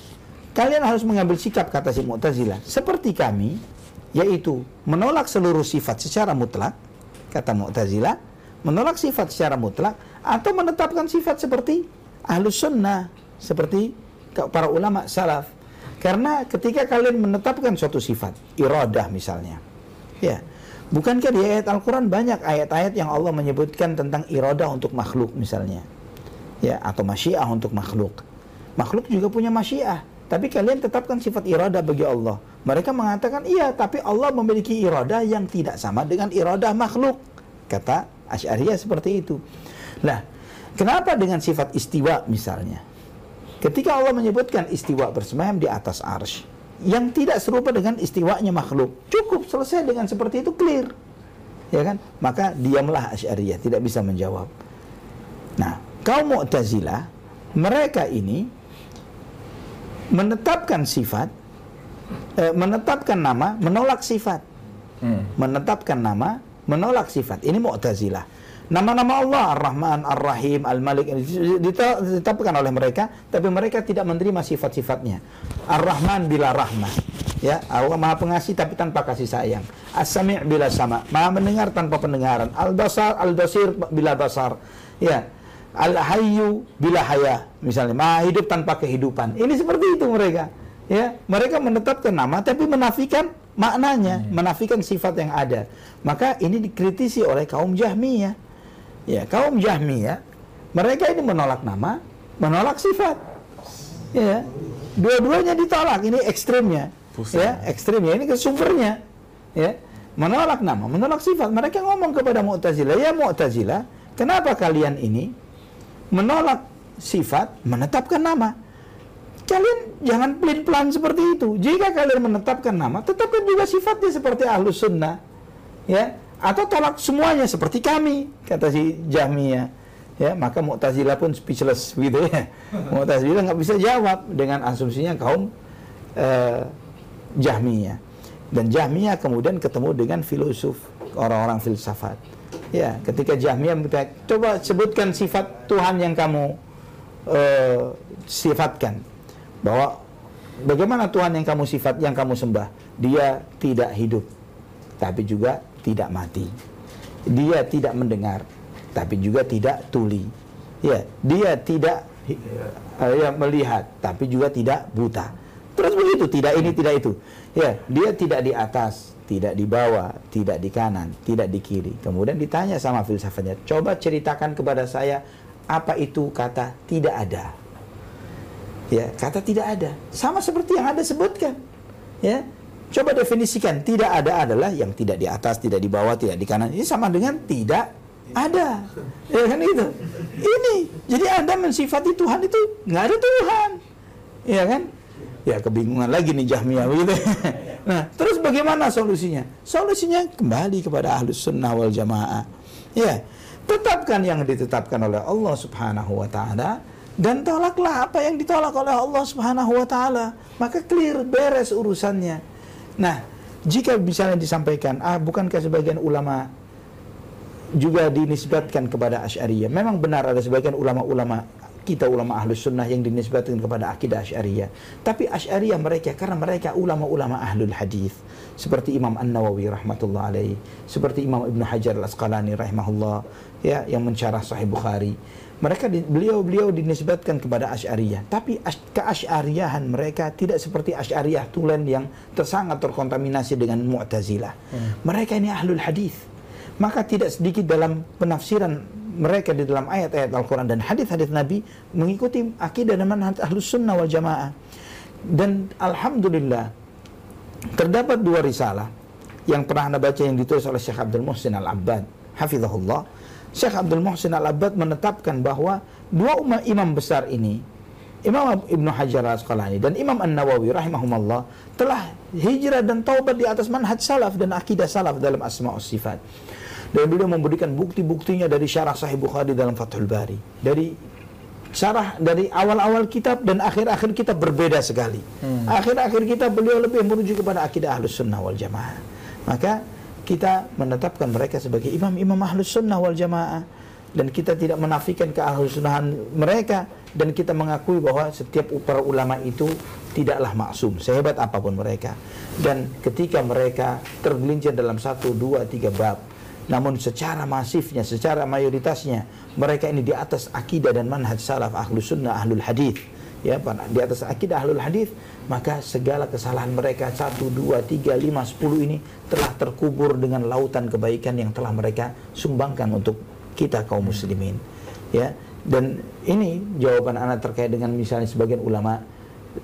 Kalian harus mengambil sikap kata si Mu'tazilah seperti kami yaitu menolak seluruh sifat secara mutlak kata Mu'tazilah menolak sifat secara mutlak atau menetapkan sifat seperti ahlus sunnah seperti para ulama salaf karena ketika kalian menetapkan suatu sifat, iradah misalnya. Ya. Bukankah di ayat Al-Qur'an banyak ayat-ayat yang Allah menyebutkan tentang iradah untuk makhluk misalnya. Ya, atau masyiah untuk makhluk. Makhluk juga punya masyiah, tapi kalian tetapkan sifat iradah bagi Allah. Mereka mengatakan, "Iya, tapi Allah memiliki iradah yang tidak sama dengan iradah makhluk." Kata Asy'ariyah seperti itu. Nah, kenapa dengan sifat istiwa misalnya? Ketika Allah menyebutkan istiwa bersemayam di atas arsh yang tidak serupa dengan istiwanya makhluk, cukup selesai dengan seperti itu clear. Ya kan? Maka diamlah Asy'ariyah, tidak bisa menjawab. Nah, kaum Mu'tazilah mereka ini menetapkan sifat eh, menetapkan nama, menolak sifat. Hmm. Menetapkan nama, menolak sifat. Ini Mu'tazilah. Nama-nama Allah Ar-Rahman, Ar-Rahim, Al-Malik ditetapkan oleh mereka, tapi mereka tidak menerima sifat-sifatnya. Ar-Rahman bila rahmah. Ya, Allah Maha Pengasih tapi tanpa kasih sayang. As-Sami' bila sama, Maha mendengar tanpa pendengaran. Al-Basar, Al-Basir bila basar. Ya. Al-Hayyu bila haya, misalnya Maha hidup tanpa kehidupan. Ini seperti itu mereka. Ya, mereka menetapkan nama tapi menafikan maknanya, hmm. menafikan sifat yang ada. Maka ini dikritisi oleh kaum Jahmiyah Ya, kaum Jahmiyah mereka ini menolak nama, menolak sifat. Ya. Dua-duanya ditolak, ini ekstrimnya. Pusing. Ya, ekstrimnya ini kesumbernya. Ya. Menolak nama, menolak sifat. Mereka ngomong kepada Mu'tazilah, "Ya Mu'tazilah, kenapa kalian ini menolak sifat, menetapkan nama?" Kalian jangan pelin-pelan seperti itu. Jika kalian menetapkan nama, tetapkan juga sifatnya seperti ahlus sunnah. Ya, atau tolak semuanya seperti kami kata si Jahmiyah ya maka Mu'tazilah pun speechless gitu ya Mu'tazilah nggak bisa jawab dengan asumsinya kaum uh, Jahmiyah dan Jahmiyah kemudian ketemu dengan filosof orang-orang filsafat ya ketika Jahmiyah minta coba sebutkan sifat Tuhan yang kamu uh, sifatkan bahwa bagaimana Tuhan yang kamu sifat, yang kamu sembah? Dia tidak hidup, tapi juga tidak mati. Dia tidak mendengar, tapi juga tidak tuli. Ya, dia tidak uh, ya, melihat, tapi juga tidak buta. Terus begitu, tidak ini, tidak itu. Ya, dia tidak di atas, tidak di bawah, tidak di kanan, tidak di kiri. Kemudian ditanya sama filsafatnya, coba ceritakan kepada saya apa itu kata tidak ada. Ya, kata tidak ada. Sama seperti yang Anda sebutkan. Ya. Coba definisikan tidak ada adalah yang tidak di atas, tidak di bawah, tidak di kanan. Ini sama dengan tidak ada. Ya kan itu. Ini. Jadi Anda mensifati Tuhan itu nggak ada Tuhan. Ya kan? Ya kebingungan lagi nih Jahmiyah begitu. Nah, terus bagaimana solusinya? Solusinya kembali kepada ahlus sunnah wal jamaah. Ya, tetapkan yang ditetapkan oleh Allah Subhanahu wa taala dan tolaklah apa yang ditolak oleh Allah Subhanahu wa taala. Maka clear beres urusannya. Nah, jika misalnya disampaikan, ah bukankah sebagian ulama juga dinisbatkan kepada Asy'ariyah. Memang benar ada sebagian ulama-ulama kita ulama ahlus sunnah yang dinisbatkan kepada akidah Asy'ariyah. Tapi Asy'ariyah mereka karena mereka ulama-ulama ahlul hadis seperti Imam An-Nawawi rahmatullah alaih, seperti Imam Ibnu Hajar Al-Asqalani rahimahullah ya yang mencarah Sahih Bukhari. Mereka beliau-beliau dinisbatkan kepada Asy'ariyah, tapi keasy'ariyahan mereka tidak seperti Asy'ariyah tulen yang tersangat terkontaminasi dengan Mu'tazilah. Hmm. Mereka ini ahlul hadis. Maka tidak sedikit dalam penafsiran mereka di dalam ayat-ayat Al-Quran dan hadis-hadis Nabi mengikuti akidah dan manhaj ahlus sunnah wal jamaah. Dan Alhamdulillah terdapat dua risalah yang pernah anda baca yang ditulis oleh Syekh Abdul Muhsin Al-Abbad hafizahullah Syekh Abdul Muhsin Al-Abbad menetapkan bahwa dua umat imam besar ini Imam Ibn Hajar Al-Asqalani dan Imam An-Nawawi rahimahumullah telah hijrah dan taubat di atas manhaj salaf dan akidah salaf dalam asma' sifat dan beliau memberikan bukti-buktinya dari syarah Sahih Bukhari dalam Fathul Bari. Dari syarah dari awal-awal kitab dan akhir-akhir kitab berbeda sekali. Hmm. Akhir-akhir kitab beliau lebih menuju kepada akidah Ahlus Sunnah wal Jamaah. Maka kita menetapkan mereka sebagai imam-imam Ahlus Sunnah wal Jamaah dan kita tidak menafikan ke Ahlus Sunnahan mereka dan kita mengakui bahwa setiap para ulama itu tidaklah maksum sehebat apa pun mereka dan ketika mereka tergelincir dalam satu dua tiga bab namun secara masifnya, secara mayoritasnya mereka ini di atas akidah dan manhaj salaf ahlus sunnah ahlul hadith. Ya di atas akidah ahlul hadith maka segala kesalahan mereka satu dua tiga lima sepuluh ini telah terkubur dengan lautan kebaikan yang telah mereka sumbangkan untuk kita kaum muslimin. Ya dan ini jawaban anak terkait dengan misalnya sebagian ulama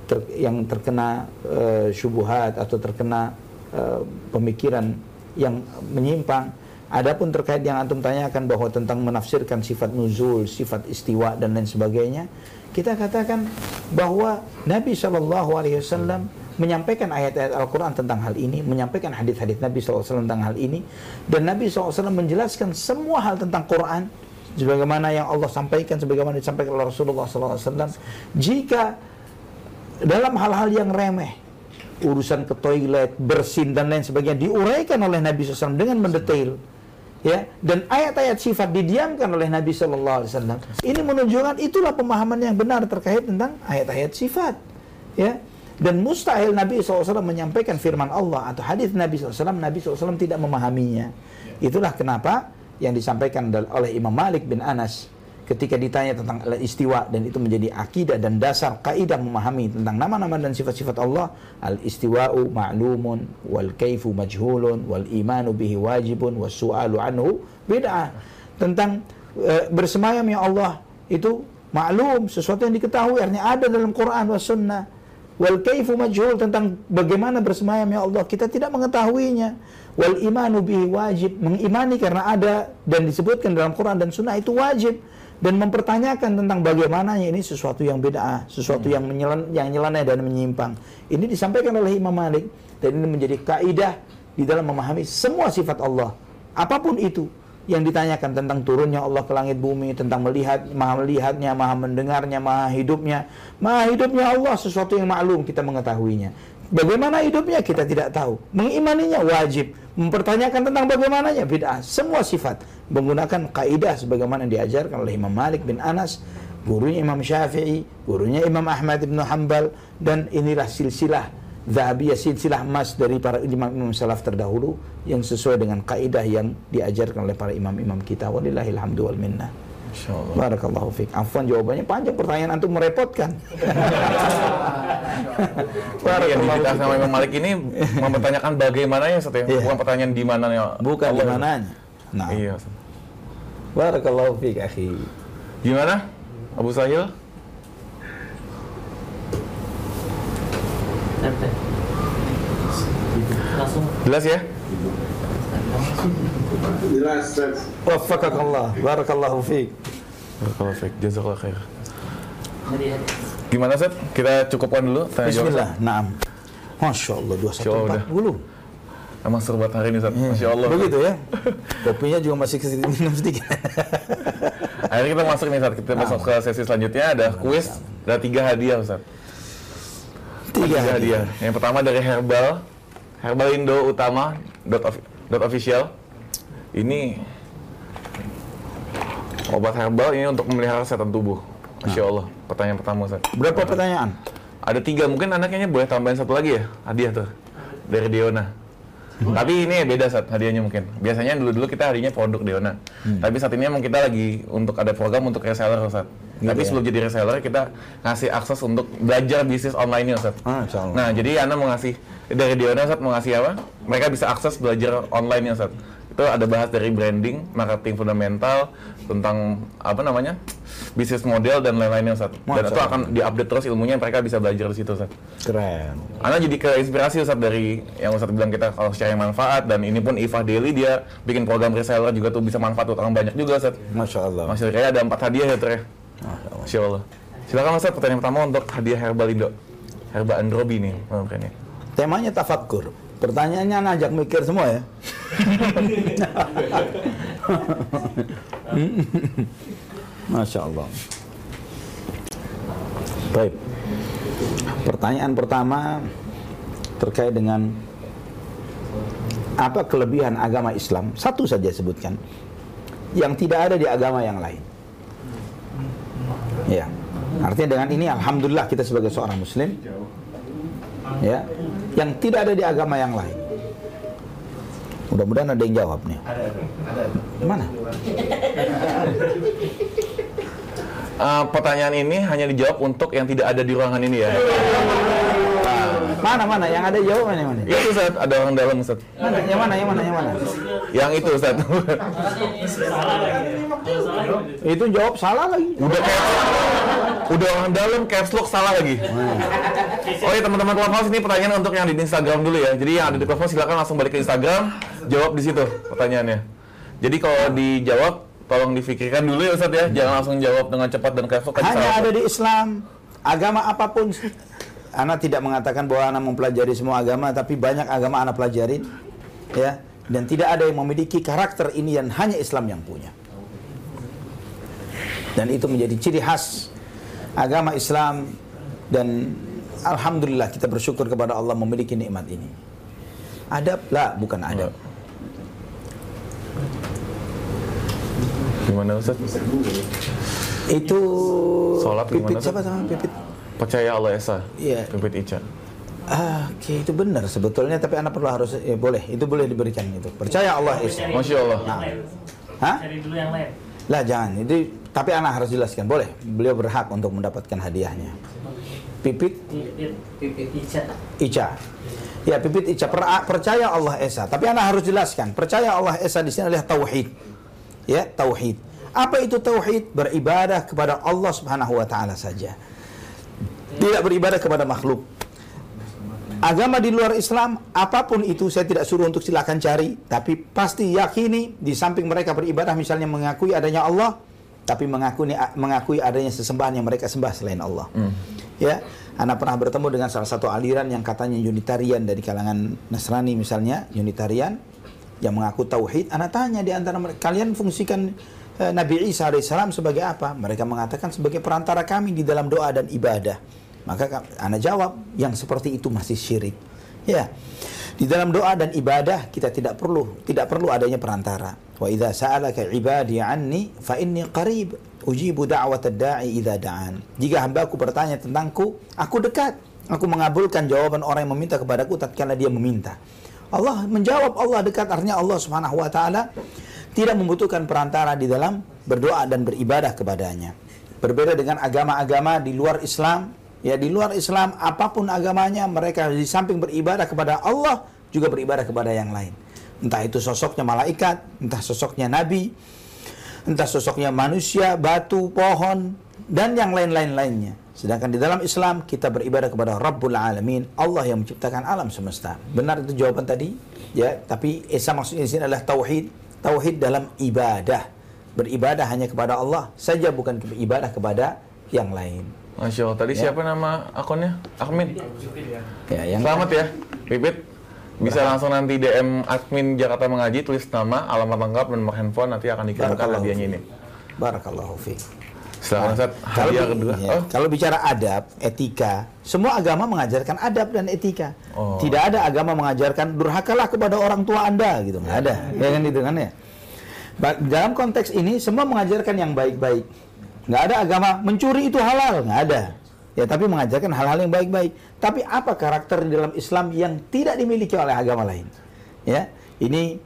ter, yang terkena uh, syubuhat atau terkena uh, pemikiran yang menyimpang Adapun terkait yang antum tanyakan bahwa tentang menafsirkan sifat nuzul, sifat istiwa dan lain sebagainya, kita katakan bahwa Nabi Shallallahu Alaihi Wasallam menyampaikan ayat-ayat Al-Quran tentang hal ini, menyampaikan hadis-hadis Nabi SAW tentang hal ini, dan Nabi SAW menjelaskan semua hal tentang Quran, sebagaimana yang Allah sampaikan, sebagaimana disampaikan oleh Rasulullah SAW. Jika dalam hal-hal yang remeh, urusan ke toilet, bersin dan lain sebagainya diuraikan oleh Nabi SAW dengan mendetail, ya dan ayat-ayat sifat didiamkan oleh Nabi Shallallahu Alaihi Wasallam. Ini menunjukkan itulah pemahaman yang benar terkait tentang ayat-ayat sifat. Ya dan mustahil Nabi SAW menyampaikan firman Allah atau hadis Nabi SAW Nabi SAW tidak memahaminya. Itulah kenapa yang disampaikan oleh Imam Malik bin Anas ketika ditanya tentang istiwa dan itu menjadi akidah dan dasar kaidah memahami tentang nama-nama dan sifat-sifat Allah al istiwa'u ma'lumun wal kaifu majhulun wal imanu bihi wajibun was su'alu anhu bid'ah. Tentang e, bersemayam ya Allah itu maklum sesuatu yang diketahui artinya ada dalam Quran was sunnah. Wal kaifu majhul tentang bagaimana bersemayam ya Allah kita tidak mengetahuinya. Wal imanu bihi wajib mengimani karena ada dan disebutkan dalam Quran dan sunnah itu wajib dan mempertanyakan tentang bagaimana ini sesuatu yang beda, sesuatu hmm. yang menyelan, yang nyeleneh dan menyimpang. Ini disampaikan oleh Imam Malik dan ini menjadi kaidah di dalam memahami semua sifat Allah. Apa pun itu yang ditanyakan tentang turunnya Allah ke langit bumi, tentang melihat, maha melihatnya, maha mendengarnya, maha hidupnya. Maha hidupnya Allah sesuatu yang maklum kita mengetahuinya. Bagaimana hidupnya kita tidak tahu. Mengimaninya wajib. Mempertanyakan tentang bagaimananya bid'ah. Semua sifat menggunakan kaidah sebagaimana yang diajarkan oleh Imam Malik bin Anas gurunya Imam Syafi'i, gurunya Imam Ahmad bin Hanbal dan inilah silsilah Zahabiyah silsilah emas dari para imam-imam salaf terdahulu yang sesuai dengan kaidah yang diajarkan oleh para imam-imam kita. Walillahil hamdu wal minnah. Insyaallah. Barakallahu fiik. Afwan jawabannya panjang pertanyaan antum merepotkan. Jadi yang dibahas sama Imam Malik ini mempertanyakan bagaimananya Ustaz ya? Iya. Bukan pertanyaan di mananya. Bukan di mananya. Nah, Iya. Barakallahu fiik akhi. Gimana? Abu Sahil? Jelas ya? Jelas, Ustaz. Waffaqakallah. Barakallahu fiik. Barakallahu fiik. Jazakallah khair. Jadi Gimana Ustaz? Kita cukupkan dulu tanya jawab. Bismillah. Naam. Masya Allah, Masya Allah, 2140. Emang seru banget hari ini Ustaz. Iya. Masya Allah. Begitu ya. Kopinya juga masih minum sedikit. Akhirnya kita masuk nih Ustaz. Kita masuk ke sesi selanjutnya ada kuis. Ada tiga hadiah Ustaz. Tiga Tiga hadiah. Yang pertama dari Herbal. Herbal Indo Utama dot, of- dot official. Ini obat herbal ini untuk memelihara kesehatan tubuh. Masya Allah. Pertanyaan pertama Ustaz. Berapa pertanyaan? Ada tiga, mungkin anda kayaknya boleh tambahin satu lagi ya, hadiah tuh dari Diona. Tapi ini beda saat hadiahnya mungkin. Biasanya dulu-dulu kita hadiahnya produk Diona. Tapi saat ini emang kita lagi untuk ada program untuk reseller Ustaz. Tapi ya? sebelum jadi reseller kita ngasih akses untuk belajar bisnis online Ustaz. Ah. Nah, jadi Anda mau ngasih dari Diona Ustaz mau ngasih apa? Mereka bisa akses belajar online Ustaz. Itu ada bahas dari branding, marketing fundamental, tentang apa namanya? bisnis model dan lain-lainnya Ustaz. Dan Masya itu Allah. akan diupdate terus ilmunya mereka bisa belajar di situ Ustaz. Keren. Anda jadi keinspirasi Ustaz dari yang Ustaz bilang kita kalau sharing manfaat dan ini pun Ifah Daily dia bikin program reseller juga tuh bisa manfaat untuk orang banyak juga Ustaz. Masya Allah. Masih kayaknya ada empat hadiah ya Ter ya. Masya Allah. Masya Allah. Silakan Ustaz pertanyaan pertama untuk hadiah herbal Indo. Herbal Androbi nih ya. Temanya tafakkur. Pertanyaannya ngajak mikir semua ya. Masya Allah. Baik. Pertanyaan pertama terkait dengan apa kelebihan agama Islam? Satu saja sebutkan. Yang tidak ada di agama yang lain. Ya. Artinya dengan ini alhamdulillah kita sebagai seorang muslim ya yang tidak ada di agama yang lain. Mudah-mudahan ada yang jawab nih. Mana? Eh, pertanyaan ini hanya dijawab untuk yang tidak ada di ruangan ini ya. Mana mana yang ada jawab mana mana? Itu Ustaz, ada orang dalam Ustaz. Mana? Yang mana? Yang mana? Yang mana? Yang itu Ustaz. gitu. Itu jawab salah lagi. udah kayak udah orang dalam caps lock salah lagi. Oh iya teman-teman Clubhouse ini pertanyaan untuk yang di Instagram dulu ya. Jadi yang ada di Clubhouse silakan langsung balik ke Instagram, jawab di situ pertanyaannya. Jadi kalau dijawab tolong difikirkan dulu ya Ustaz ya. Jangan langsung jawab dengan cepat dan caps lock Hanya ada di Islam. Agama apa pun. Anak tidak mengatakan bahwa anak mempelajari semua agama, tapi banyak agama anak pelajarin, ya. Dan tidak ada yang memiliki karakter ini yang hanya Islam yang punya. Dan itu menjadi ciri khas agama Islam dan alhamdulillah kita bersyukur kepada Allah memiliki nikmat ini. Adab lah, bukan adab. Gimana Ustaz? Itu Sholat pipit siapa sama pipit? Percaya Allah Esa. Iya. Pipit Ica. Ah, Oke, itu benar sebetulnya, tapi anak perlu harus, eh, boleh, itu boleh diberikan itu. Percaya Allah Esa. Masya Allah. lain. Hah? Cari dulu yang lain. Lah jangan, itu tapi anak harus jelaskan, boleh. Beliau berhak untuk mendapatkan hadiahnya. Pipit Pipit, pipit Ica. Ica. Ya, pipit Ica per- percaya Allah Esa, tapi anak harus jelaskan. Percaya Allah Esa di sini adalah tauhid. Ya, tauhid. Apa itu tauhid? Beribadah kepada Allah Subhanahu wa taala saja. Tidak beribadah kepada makhluk. Agama di luar Islam, apa pun itu saya tidak suruh untuk silakan cari, tapi pasti yakini di samping mereka beribadah misalnya mengakui adanya Allah, tapi mengakui mengakui adanya sesembahan yang mereka sembah selain Allah. Ya, anak pernah bertemu dengan salah satu aliran yang katanya Unitarian dari kalangan Nasrani misalnya, Unitarian yang mengaku tauhid. Anak tanya di antara mereka, kalian fungsikan eh, Nabi Isa alaihissalam sebagai apa? Mereka mengatakan sebagai perantara kami di dalam doa dan ibadah. Maka ka- anak jawab, yang seperti itu masih syirik. Ya. Di dalam doa dan ibadah kita tidak perlu tidak perlu adanya perantara. Wa idza sa'alaka ibadi anni fa inni qarib Ujibu da'wat da'i idza da'an. Jika hambaku bertanya tentangku, aku dekat. Aku mengabulkan jawaban orang yang meminta kepadaku tatkala dia meminta. Allah menjawab Allah dekat artinya Allah Subhanahu wa taala tidak membutuhkan perantara di dalam berdoa dan beribadah kepadanya. Berbeda dengan agama-agama di luar Islam, ya di luar Islam apa pun agamanya mereka di samping beribadah kepada Allah juga beribadah kepada yang lain. Entah itu sosoknya malaikat, entah sosoknya nabi, entah sosoknya manusia, batu, pohon, dan yang lain-lain lainnya. Sedangkan di dalam Islam kita beribadah kepada Rabbul Alamin, Allah yang menciptakan alam semesta. Benar itu jawaban tadi? Ya, tapi esa maksudnya di sini adalah tauhid, tauhid dalam ibadah. Beribadah hanya kepada Allah saja bukan ibadah kepada yang lain. Masya Allah. Tadi Ya. siapa nama akunnya? Akmin. Ya, yang Selamat ya, Pipit. Bisa langsung nanti DM admin Jakarta Mengaji, tulis nama, alamat lengkap, dan nomor handphone, nanti akan dikirimkan hadiahnya ini. Barakallahu fiik. Silakan Ustaz, Kalau, hadiah kedua. ya, Oh, kalau bicara adab, etika, semua agama mengajarkan adab dan etika. Oh. Tidak ada agama mengajarkan durhakalah kepada orang tua anda, gitu nggak ada. Ya kan itu kan ya. Dalam konteks ini semua mengajarkan yang baik-baik. Nggak ada agama mencuri itu halal, nggak ada. Ya tapi mengajarkan hal-hal yang baik-baik. Tapi apa karakter di dalam Islam yang tidak dimiliki oleh agama lain? Ya, ini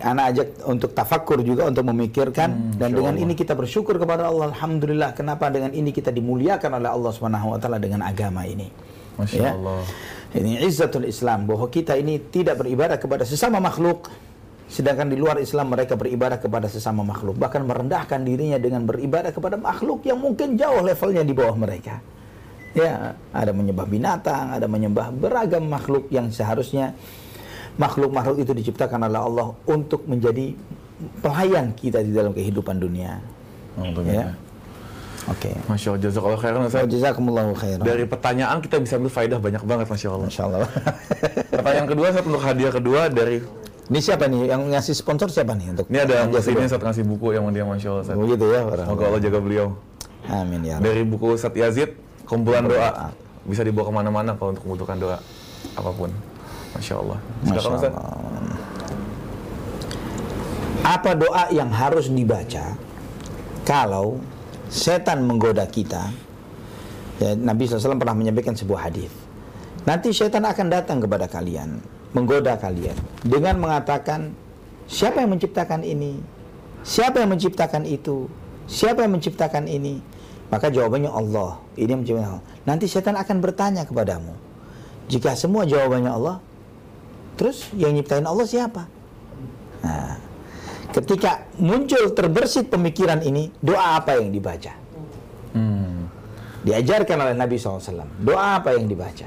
anak ajak untuk tafakur juga untuk memikirkan dan Masya dengan Allah. ini kita bersyukur kepada Allah alhamdulillah kenapa dengan ini kita dimuliakan oleh Allah Subhanahu wa taala dengan agama ini. Masya Ya. Allah. Ini izzatul Islam bahwa kita ini tidak beribadah kepada sesama makhluk sedangkan di luar Islam mereka beribadah kepada sesama makhluk bahkan merendahkan dirinya dengan beribadah kepada makhluk yang mungkin jauh levelnya di bawah mereka. Ya, ada menyembah binatang, ada menyembah beragam makhluk yang seharusnya makhluk-makhluk itu diciptakan oleh Allah untuk menjadi pelayan kita di dalam kehidupan dunia. Alhamdulillah. Ya. Oke. Masya Allah, jazakallah khairan Ustaz. Jazakumullahu khairan. Dari pertanyaan kita bisa ambil faedah banyak banget, Masya Allah. Masya Allah. Pertanyaan kedua, Ustaz, untuk hadiah kedua dari... Ini siapa nih yang ngasih sponsor siapa nih untuk? Ini ada hadiah Mas ini kedua? Ustaz ngasih buku yang dia Masya Allah, Ustaz. Begitu ya. Semoga Allah jaga beliau. Amin ya. Dari buku Ustaz Yazid, kumpulan Doa. Bisa dibawa ke mana-mana kalau untuk membutuhkan doa. Apa pun. Masya Allah. Masya Silakan Ustaz. Allah. Apa doa yang harus dibaca kalau setan menggoda kita? Ya, Nabi SAW pernah menyampaikan sebuah hadis. Nanti setan akan datang kepada kalian, menggoda kalian dengan mengatakan, siapa yang menciptakan ini? Siapa yang menciptakan itu? Siapa yang menciptakan ini? Maka jawabannya Allah. Ini yang menciptakan Allah. Nanti setan akan bertanya kepadamu. Jika semua jawabannya Allah, terus yang nyiptain Allah siapa? Nah, ketika muncul terbersit pemikiran ini, doa apa yang dibaca? Hmm. Diajarkan oleh Nabi SAW. Doa apa yang dibaca?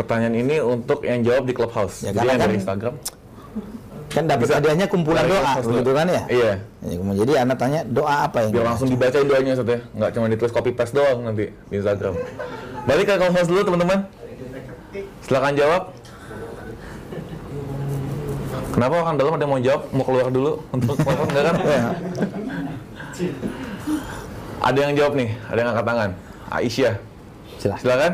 Pertanyaan ini untuk yang jawab di Clubhouse. Ya, Jadi yang dari kan- Instagram. Kan dapat Bisa. hadiahnya kumpulan Dari doa, begitu kan ya? Iya. Ya, Jadi anak tanya doa apa yang Biar langsung dibacain doanya Ustaz ya. Nggak cuma ditulis copy paste doang nanti di Instagram. Balik ke Clubhouse dulu teman-teman. Silakan jawab. Kenapa orang dalam ada yang mau jawab? Mau keluar dulu untuk keluar enggak kan? Ya. Ada yang jawab nih, ada yang angkat tangan. Aisyah. Silahkan. Silakan.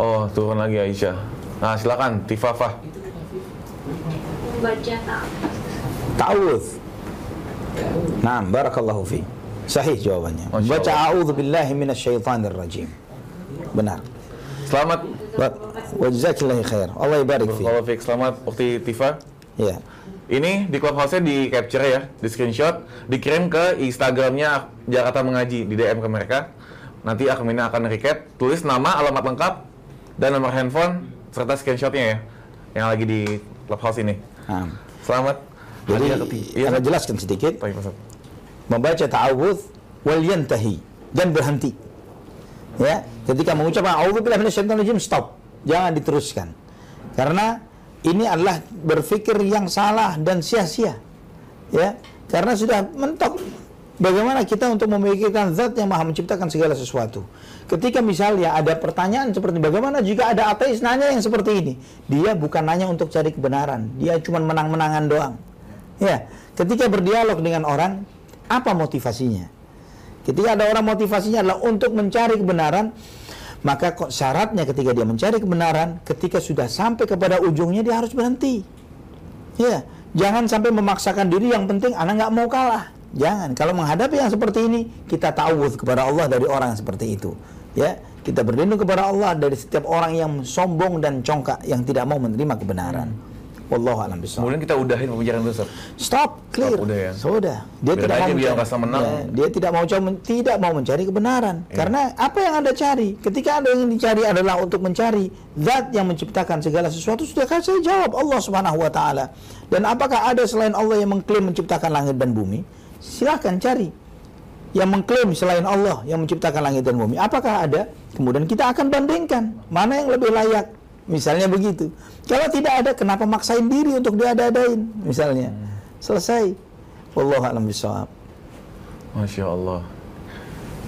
Oh, turun lagi Aisyah. Nah, silakan Tifafah. baca tak Ta'awudz. Naam, barakallahu fi. Sahih jawabannya. Baca Allah. a'udzu billahi minasyaitonir rajim. Benar. Selamat Wa- jazakillahi khair. Allah ibarik fi. Kalau Fik, selamat Ukti Tifa. Ya. Ini di clubhouse-nya di capture ya, di screenshot, dikirim ke Instagramnya Jakarta Mengaji, di DM ke mereka. Nanti adminnya akan recap, tulis nama, alamat lengkap, dan nomor handphone, serta screenshotnya ya, yang lagi di clubhouse ini. Naam. Selamat. Jadi, saya Ustaz. jelaskan sedikit. Baik, membaca ta'awudz wal yantahi dan berhenti. Ya, ketika mengucapkan a'udzubillahi minasyaitonir rajim stop. Jangan diteruskan. Karena ini adalah berpikir yang salah dan sia-sia. Ya, karena sudah mentok bagaimana kita untuk memikirkan zat yang maha menciptakan segala sesuatu. Ketika misalnya ada pertanyaan seperti bagaimana jika ada ateis nanya yang seperti ini, dia bukan nanya untuk cari kebenaran, dia cuma menang-menangan doang. Ya, ketika berdialog dengan orang, apa motivasinya? Ketika ada orang motivasinya adalah untuk mencari kebenaran, maka kok syaratnya ketika dia mencari kebenaran, ketika sudah sampai kepada ujungnya dia harus berhenti. Ya, jangan sampai memaksakan diri yang penting anak nggak mau kalah. Jangan. Kalau menghadapi yang seperti ini, kita ta'awudz kepada Allah dari orang yang seperti itu. Ya, kita berlindung kepada Allah dari setiap orang yang sombong dan congkak yang tidak mau menerima kebenaran. Wallahu a'lam bishawab. Kemudian kita udahin pembicaraan Ustaz. Stop, clear. Stop, udah ya. Sudah. Dia Biar tidak mau dia mencari, menang. Ya, dia tidak mau coba tidak mau mencari kebenaran. Iya. Karena apa yang Anda cari? Ketika Anda ingin dicari adalah untuk mencari zat yang menciptakan segala sesuatu sudah kan saya jawab Allah Subhanahu wa taala. Dan apakah ada selain Allah yang mengklaim menciptakan langit dan bumi? Silahkan cari. Yang mengklaim selain Allah yang menciptakan langit dan bumi. Apakah ada? Kemudian kita akan bandingkan mana yang lebih layak. Misalnya begitu. Kalau tidak ada, kenapa maksain diri untuk diada-adain? Misalnya. Selesai. Wallahu a'lam bishawab. Masya Allah.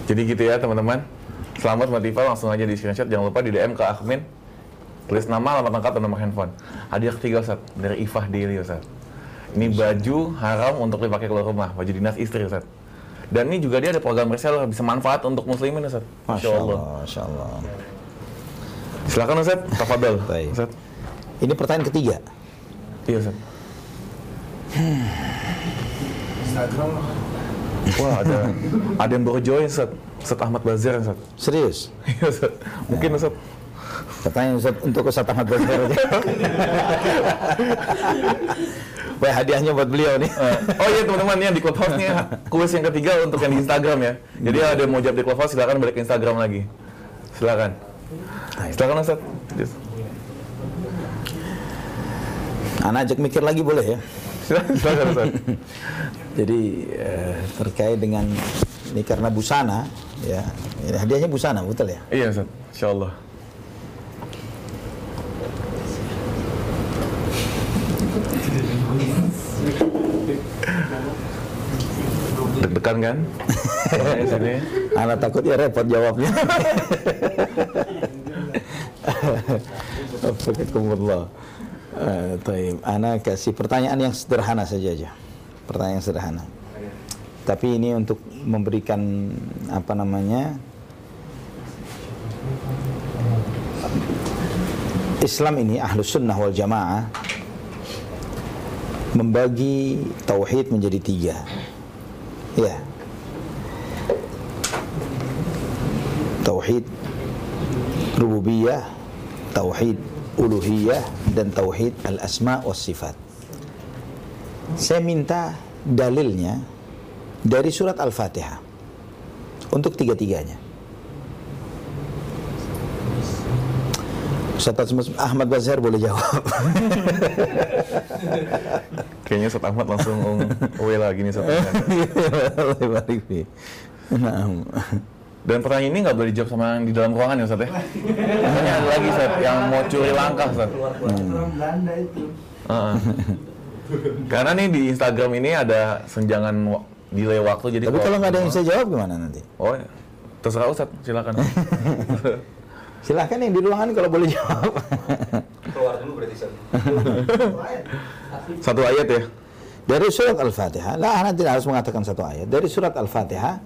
Jadi gitu ya teman-teman. Selamat Mbak Tifa, langsung aja di screenshot. Jangan lupa di DM ke Akmin. Tulis nama, alamat lengkap, dan nomor handphone. Hadiah ketiga Ustaz, dari Ifah Daily Ustaz. Ini baju haram untuk dipakai keluar rumah, baju dinas istri Ustaz. Dan ini juga dia ada program reseller, bisa manfaat untuk muslimin Ustaz. Masya Allah. Masya Allah. Silakan Ustaz, tafadhol. Ustaz. Ini pertanyaan ketiga. Iya Ustaz. Wah ada ada yang baru join Ustaz. Ustaz Ahmad Bazar Ustaz. Serius. Iya Ustaz. Mungkin Ustaz. Pertanyaan Ustaz untuk Ustaz Ahmad Basir aja. Wah, hadiahnya buat beliau nih. Oh iya teman-teman yang di Clubhouse nih kuis yang ketiga untuk yang di Instagram ya. Jadi ada yang mau jawab di Clubhouse silakan balik ke Instagram lagi. Silakan. Silakan Ustaz. Anak ajak mikir lagi boleh ya. Silakan, silakan Ustaz. Jadi eh, terkait dengan ini karena busana ya. Hadiahnya busana betul ya? Iya Ustaz. Insyaallah. Deg-degan kan? Anak takut ya repot jawabnya. Wafakakumullah. Eh, taib. Ana kasih pertanyaan yang sederhana saja aja. Pertanyaan yang sederhana. Tapi ini untuk memberikan apa namanya? Islam ini ahlus sunnah wal jamaah membagi tauhid menjadi tiga. Ya. Tauhid rububiyah, tauhid uluhiyah dan tauhid al-asma was sifat. Saya minta dalilnya dari surat Al-Fatihah untuk tiga-tiganya. Ustaz Ahmad Bazhar boleh jawab. Kayaknya Ustaz Ahmad langsung away lagi nih Ustaz Ahmad. Fi. Naam. Dan pertanyaan ini nggak boleh dijawab sama yang di dalam ruangan ya Ustaz ya? Makanya ada lagi Ustaz yang mau curi langkah Ustaz. Belanda itu. Heeh. Karena nih di Instagram ini ada senjangan wa- delay waktu jadi Tapi kalau nggak ada yang bisa jawab gimana nanti? Oh, terserah Ustaz, silakan. Silahkan yang di ruangan kalau boleh jawab. keluar dulu berarti Sir. Satu ayat ya. Dari surat Al-Fatihah, lah tidak harus mengatakan satu ayat. Dari surat Al-Fatihah,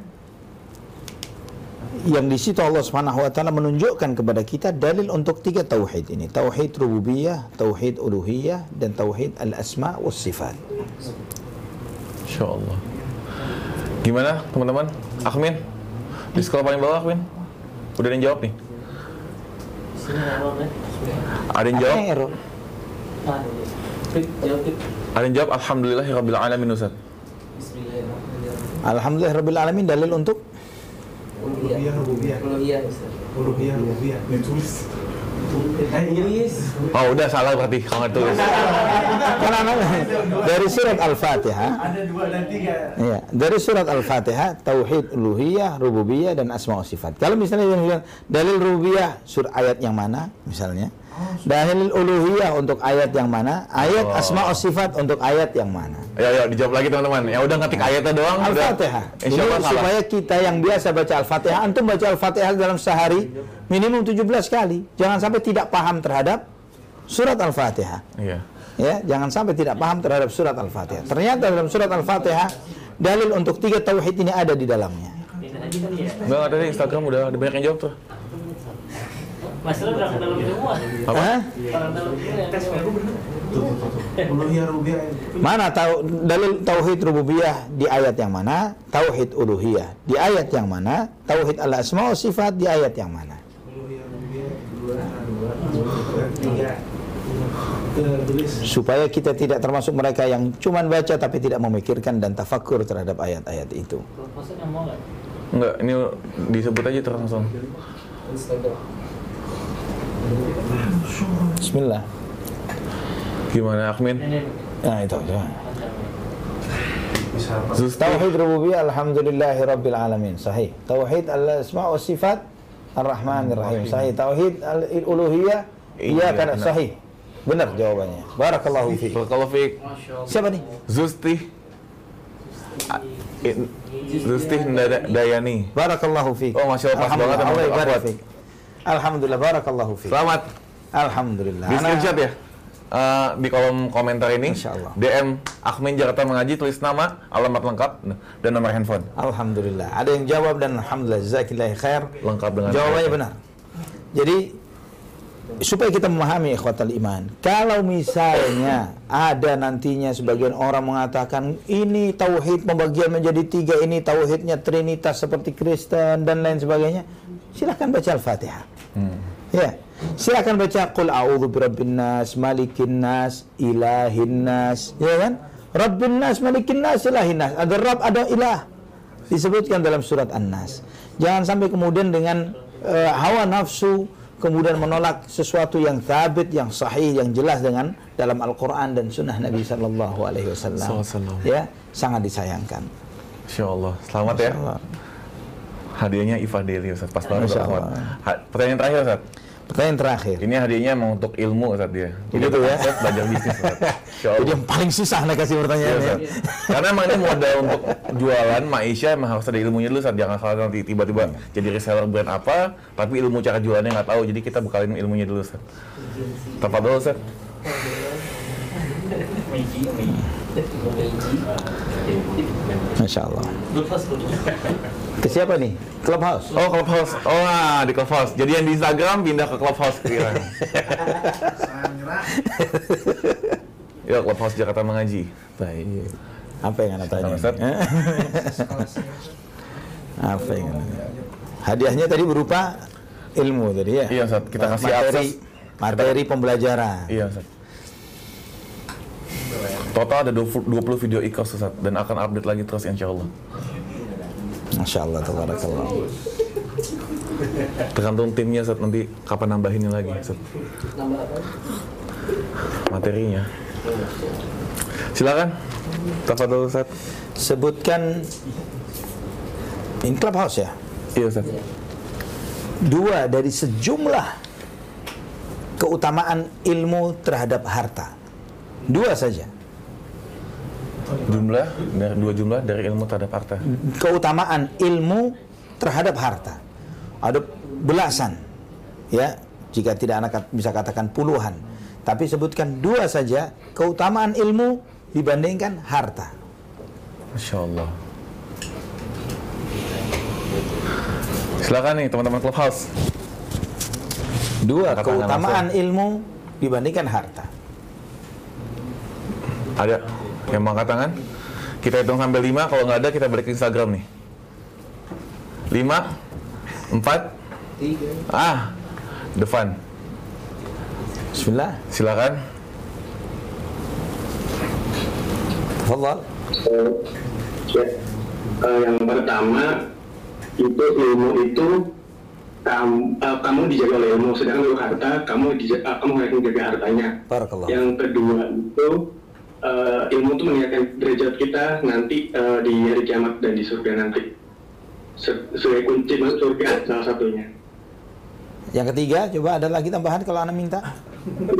yang di situ Allah Subhanahu wa taala menunjukkan kepada kita dalil untuk tiga tauhid ini. Tauhid rububiyah, tauhid uluhiyah dan tauhid al-asma was sifat. Insya Allah. Gimana teman-teman? Akmin? Di sekolah paling bawah Akmin? Udah ada yang jawab nih? Ada yang jawab? Ada yang jawab Alhamdulillahirabbil alamin Ustaz. Alhamdulillah Rabbil Alamin dalil untuk Ditulis. Eh, Uluhiyah. Oh udah salah berarti kalau nggak tulis. Karena dari surat Al-Fatihah Ada dua dan tiga. Iya, dari surat Al-Fatihah tauhid uluhiyah, rububiyah dan asma wa sifat. Kalau misalnya yang bilang dalil rububiyah sur ayat yang mana misalnya? Dalil uluhiyah untuk ayat yang mana? Ayat Oh. asma sifat untuk ayat yang mana? Ya ya dijawab lagi teman-teman. Ya udah ngetik ayatnya doang. Al-Fatihah. Salah. supaya kita yang biasa baca Al-Fatihah, antum baca Al-Fatihah dalam sehari minimum 17 kali. Jangan sampai tidak paham terhadap surat Al-Fatihah. Iya. Ya, jangan sampai tidak paham terhadap surat Al-Fatihah. Ternyata dalam surat Al-Fatihah dalil untuk tiga tauhid ini ada di dalamnya. Ini ya. Enggak ada di Instagram udah ada banyak yang jawab tuh. Masalah dalam semua. Apa? Orang dalam semua Uluhiyah rubiyah. Mana tahu dalil tauhid rububiyah di ayat yang mana? Tauhid uluhiyah di ayat yang mana? Tauhid al asma wa sifat di ayat yang mana? Uluhiyah rubiyah dua dua dua tiga. Tertulis Supaya kita tidak termasuk mereka yang cuman baca tapi tidak memikirkan dan tafakur terhadap ayat-ayat itu. Maksudnya mau nggak? Enggak, ini disebut aja terus langsung. Bismillah. Gimana Akmin? Nah itu. Zusti. Tauhid rububiyah alhamdulillahi rabbil alamin. Sahih. Tauhid al asma wa sifat ar-rahmanir rahim. Sahih. Tauhid al uluhiyah iya kan sahih. Benar jawabannya. Barakallahu fiik. Kalau Fik, Siapa nih? Zusti. Zusti Dayani. Barakallahu fiik. Oh, Masya Allah, pas Alhamdulillah. banget, Allah Akhwat. fiik. Alhamdulillah barakallahu fiik. Selamat. Alhamdulillah. Ana- screenshot ya. Eh, di kolom komentar ini Allah. DM Akmin Jakarta Mengaji tulis nama, alamat lengkap dan nomor handphone. Alhamdulillah. Ada yang jawab dan alhamdulillah jazakillahi khair. Lengkap dengan Jawabannya benar. Jadi supaya kita memahami ikhwatal iman. Kalau misalnya ada nantinya sebagian orang mengatakan ini tauhid pembagian menjadi tiga, ini tauhidnya trinitas seperti Kristen dan lain sebagainya, silahkan baca Al-Fatihah. Ya. Silakan baca qul a'udzu birabbin nas, malikin nas, ilahin nas, ya kan? Rabbin nas, malikin nas, ilahin nas. Ada Rabb, ada ilah. Disebutkan dalam surat An-Nas. Jangan sampai kemudian dengan eh, hawa nafsu kemudian menolak sesuatu yang thabit, yang sahih, yang jelas dengan dalam Al-Qur'an dan sunnah Nabi sallallahu alaihi wasallam. Ya, sangat disayangkan. Insya Allah. Selamat ya. Hadiahnya Iva Deli Ustaz. Pas banget Ustaz. Pertanyaan terakhir Ustaz. Pertanyaan terakhir. Ini hadiahnya mau untuk ilmu Ustaz dia. Begitu untuk ya. Ustaz belajar bisnis Ustaz. Jadi yang paling susah nih kasih Iya, pertanyaan ya. Ustaz. Karena emang ini modal untuk jualan Maisha emang harus ada ilmunya dulu Ustaz. Jangan salah nanti tiba-tiba jadi reseller brand apa, tapi ilmu cara jualannya nggak tahu. Jadi kita bekalin ilmunya dulu Ustaz. Tepat dulu Ustaz. Masya Allah. Ke siapa nih? Clubhouse. Oh Clubhouse. Oh nah, di Clubhouse. Jadi yang di Instagram pindah ke Clubhouse kira. Sandra. Yuk Clubhouse Jakarta Mengaji. Baik. Apa yang anda tanya? Eh? Apa yang tanya? Hadiahnya tadi berupa ilmu tadi ya. Iya, Ustaz. Kita kasih materi, akses. materi pembelajaran. Iya Ustaz. Total ada 20 20 video e-course Ustaz dan akan update lagi terus insya Allah. Masya Allah, tabarakallah. Tergantung timnya Ustaz nanti kapan nambahinnya lagi Ustaz. Materinya. Silakan. Tafadhol Ustaz. Sebutkan ini clubhouse ya. Iya Ustaz. Dua dari sejumlah keutamaan ilmu terhadap harta. Dua saja. Jumlah dari dua jumlah dari ilmu terhadap harta. keutamaan ilmu terhadap harta. Ada belasan, ya, jika tidak anak bisa katakan puluhan. Tapi sebutkan dua saja keutamaan ilmu dibandingkan harta. Masya Allah. Silakan nih teman-teman Clubhouse. Dua keutamaan ilmu dibandingkan harta. Ada yang mau angkat tangan? Kita hitung sampai 5, kalau nggak ada kita balik ke Instagram nih. 5, 4, ah, depan. Bismillah. Silakan. Tafadhal. Ya. Eh, yang pertama itu ilmu itu kamu, eh, kamu dijaga oleh ilmu, sedangkan untuk harta kamu dijaga, kamu harus menjaga hartanya. Barakallah. Yang kedua itu eh, ilmu itu meningkatkan derajat kita nanti eh, di hari kiamat dan di surga nanti. Se- Sebagai kunci masuk surga salah satunya. Yang ketiga, coba ada lagi tambahan kalau Anda minta?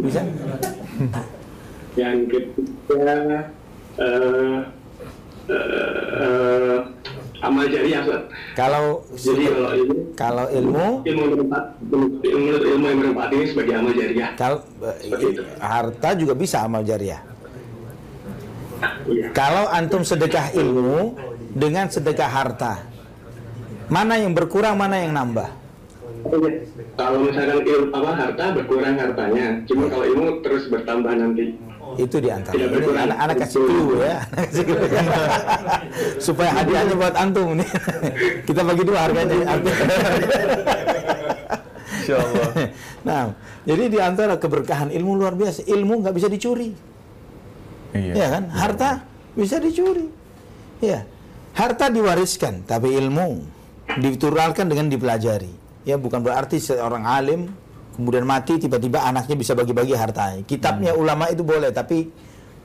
Bisa? Yang ketiga eh, eh, amal jariah. Kalau Jadi kalau ilmu kalau ilmu ilmu ilmu, ilmu yang berempat ini sebagai amal jariah. kalau Seperti itu. harta juga bisa amal jariah. Iya. Kalau antum sedekah ilmu dengan sedekah harta, mana yang berkurang, mana yang nambah? Kalau misalkan ilmu apa harta berkurang hartanya, cuma kalau ilmu terus bertambah nanti. Itu di antara. Tidak Ini berkurang. anak, anak kasih clue ya. Anak kasih clue. Supaya hadiahnya buat antum nih. Kita bagi dua harganya. Insya Allah. nah, jadi di antara keberkahan ilmu luar biasa. Ilmu nggak bisa dicuri. Iya. Ya kan? Harta bisa dicuri. Ya. Harta diwariskan, tapi ilmu diturunkan dengan dipelajari. Ya, bukan berarti seorang alim kemudian mati tiba-tiba anaknya bisa bagi-bagi hartanya. Kitabnya ulama itu boleh, tapi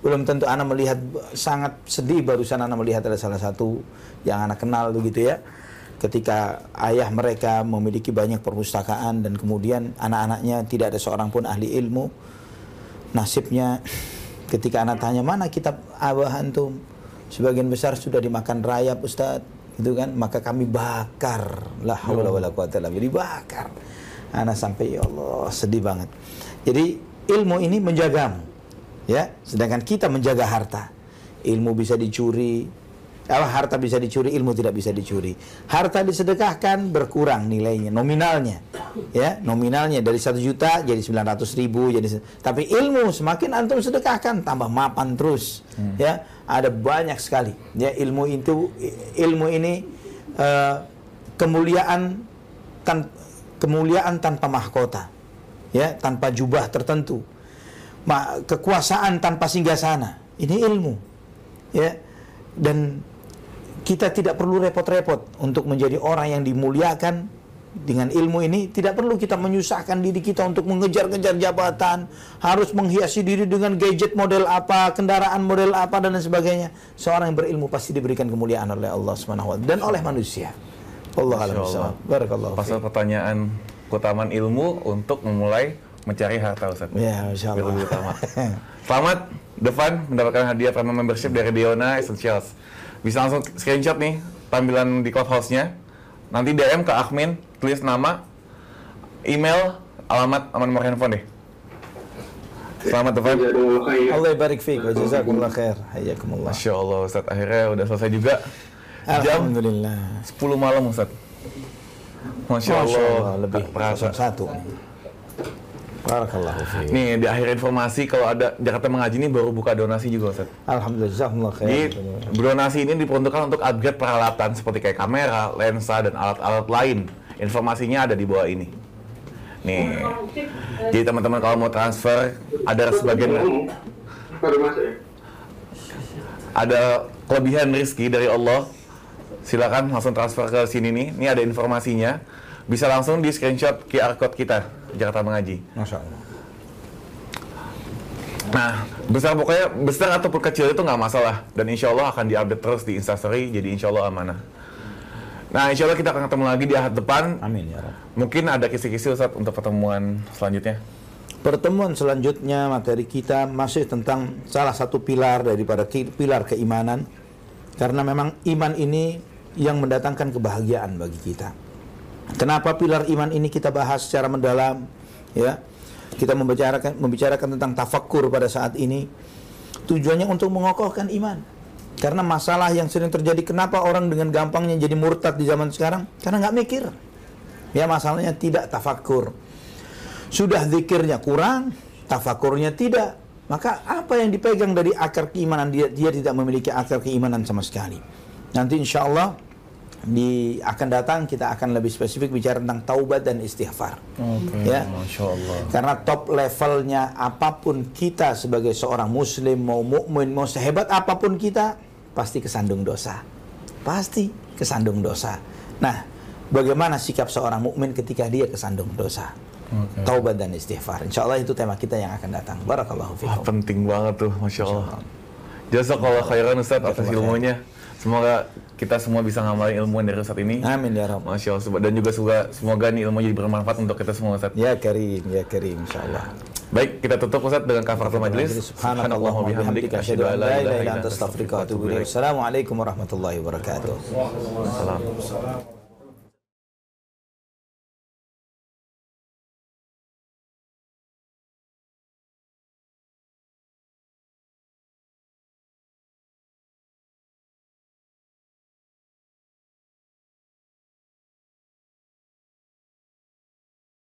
belum tentu anak melihat sangat sedih barusan anak melihat ada salah satu yang anak kenal begitu ya. Ketika ayah mereka memiliki banyak perpustakaan dan kemudian anak-anaknya tidak ada seorang pun ahli ilmu, nasibnya ketika anak tanya mana kitab abah antum? Sebagian besar sudah dimakan rayap Ustadz itu kan? Maka kami bakar. La haula wala quwata illa billah. Dibakar. Anak sampai ya Allah sedih banget. Jadi ilmu ini menjagamu ya. Sedangkan kita menjaga harta. Ilmu bisa dicuri apa harta bisa dicuri ilmu tidak bisa dicuri. Harta disedekahkan berkurang nilainya nominalnya. Ya nominalnya dari satu juta jadi 900 ribu jadi tapi ilmu semakin antum sedekahkan tambah mapan terus. Ya ada banyak sekali. Ya ilmu itu ilmu ini eh, kemuliaan tan kemuliaan tanpa mahkota. Ya tanpa jubah tertentu. Ma, kekuasaan tanpa singgasana ini ilmu. Ya dan kita tidak perlu repot-repot untuk menjadi orang yang dimuliakan dengan ilmu ini. Tidak perlu kita menyusahkan diri kita untuk mengejar-ngejar jabatan harus menghiasi diri dengan gadget model apa kendaraan model apa dan lain sebagainya. Seorang yang berilmu pasti diberikan kemuliaan oleh Allah Subhanahu wa taala. Dan oleh manusia. Allah. alam barakallahu Pasal pertanyaan keutamaan ilmu untuk memulai mencari harta Ustaz. ya insyaallah lebih utama. Selamat Devan mendapatkan hadiah premium membership dari Diona Essentials. Bisa langsung screenshot nih tampilan di clubhouse-nya. Nanti DM ke admin, tulis nama, email, alamat, sama nomor handphone deh. Selamat. Jazakumullah khair. Allah barik fiik wa jazakumullah khair hayyakumullah Masya Allah Ustaz, akhirnya udah selesai juga. Jam Alhamdulillah 10 malam Ustaz. Masya Allah, lebih tak terasa. satu Barakallahu fiik Nih di akhir informasi kalau ada Jakarta Mengaji ini baru buka donasi juga Ustaz. Alhamdulillah khair Jadi donasi ini diperuntukkan untuk upgrade peralatan seperti kayak kamera, lensa, dan alat-alat lain. Informasinya ada di bawah ini. Nih, jadi teman-teman kalau mau transfer ada sebagian masuk ya? ada kelebihan rezeki dari Allah. Silakan langsung transfer ke sini nih. Ini ada informasinya. Bisa langsung di screenshot QR code kita Jakarta Mengaji. Masya Allah Nah, besar pokoknya besar ataupun kecil itu nggak masalah dan insya Allah akan diupdate terus di Instastory jadi insya Allah amanah. Nah, insya Allah kita akan ketemu lagi di ahad depan. Amin ya Rabb Mungkin ada kisi-kisi Ustaz untuk pertemuan selanjutnya. Pertemuan selanjutnya materi kita masih tentang salah satu pilar daripada pilar keimanan karena memang iman ini yang mendatangkan kebahagiaan bagi kita. Kenapa pilar iman ini kita bahas secara mendalam ya? Kita membicarakan membicarakan tentang tafakkur pada saat ini tujuannya untuk mengokohkan iman. Karena masalah yang sering terjadi kenapa orang dengan gampangnya jadi murtad di zaman sekarang? Karena nggak mikir. Ya masalahnya tidak tafakkur. Sudah zikirnya kurang, tafakurnya tidak. Maka apa yang dipegang dari akar keimanan dia dia tidak memiliki akar keimanan sama sekali. Nanti insya Allah di akan datang kita akan lebih spesifik bicara tentang taubat dan istighfar. Ya. Masya Allah. Karena top levelnya apa pun kita sebagai seorang muslim mau mukmin mau sehebat apa pun kita pasti kesandung dosa. Pasti kesandung dosa. Nah, bagaimana sikap seorang mukmin ketika dia kesandung dosa? Taubat dan istighfar. Insya Allah itu tema kita yang akan datang. Barakallahu Wah, fiikum. penting banget tuh, Masya Allah. Jazakallah khairan Ustaz atas ilmunya. Semoga kita semua bisa ngamalin ilmu dari Ustaz ini. Amin ya Rabb. Masya Allah. Dan juga semoga, semoga nih ilmu jadi bermanfaat untuk kita semua Ustaz. Ya Karim, ya Karim insya Allah. Baik, kita tutup Ustaz dengan kafaratul majlis. Subhanallah wa bihamdika asyhadu an la ilaha illa anta astaghfiruka wa atubu ilaik. Assalamualaikum warahmatullahi wabarakatuh. Salam. Salam.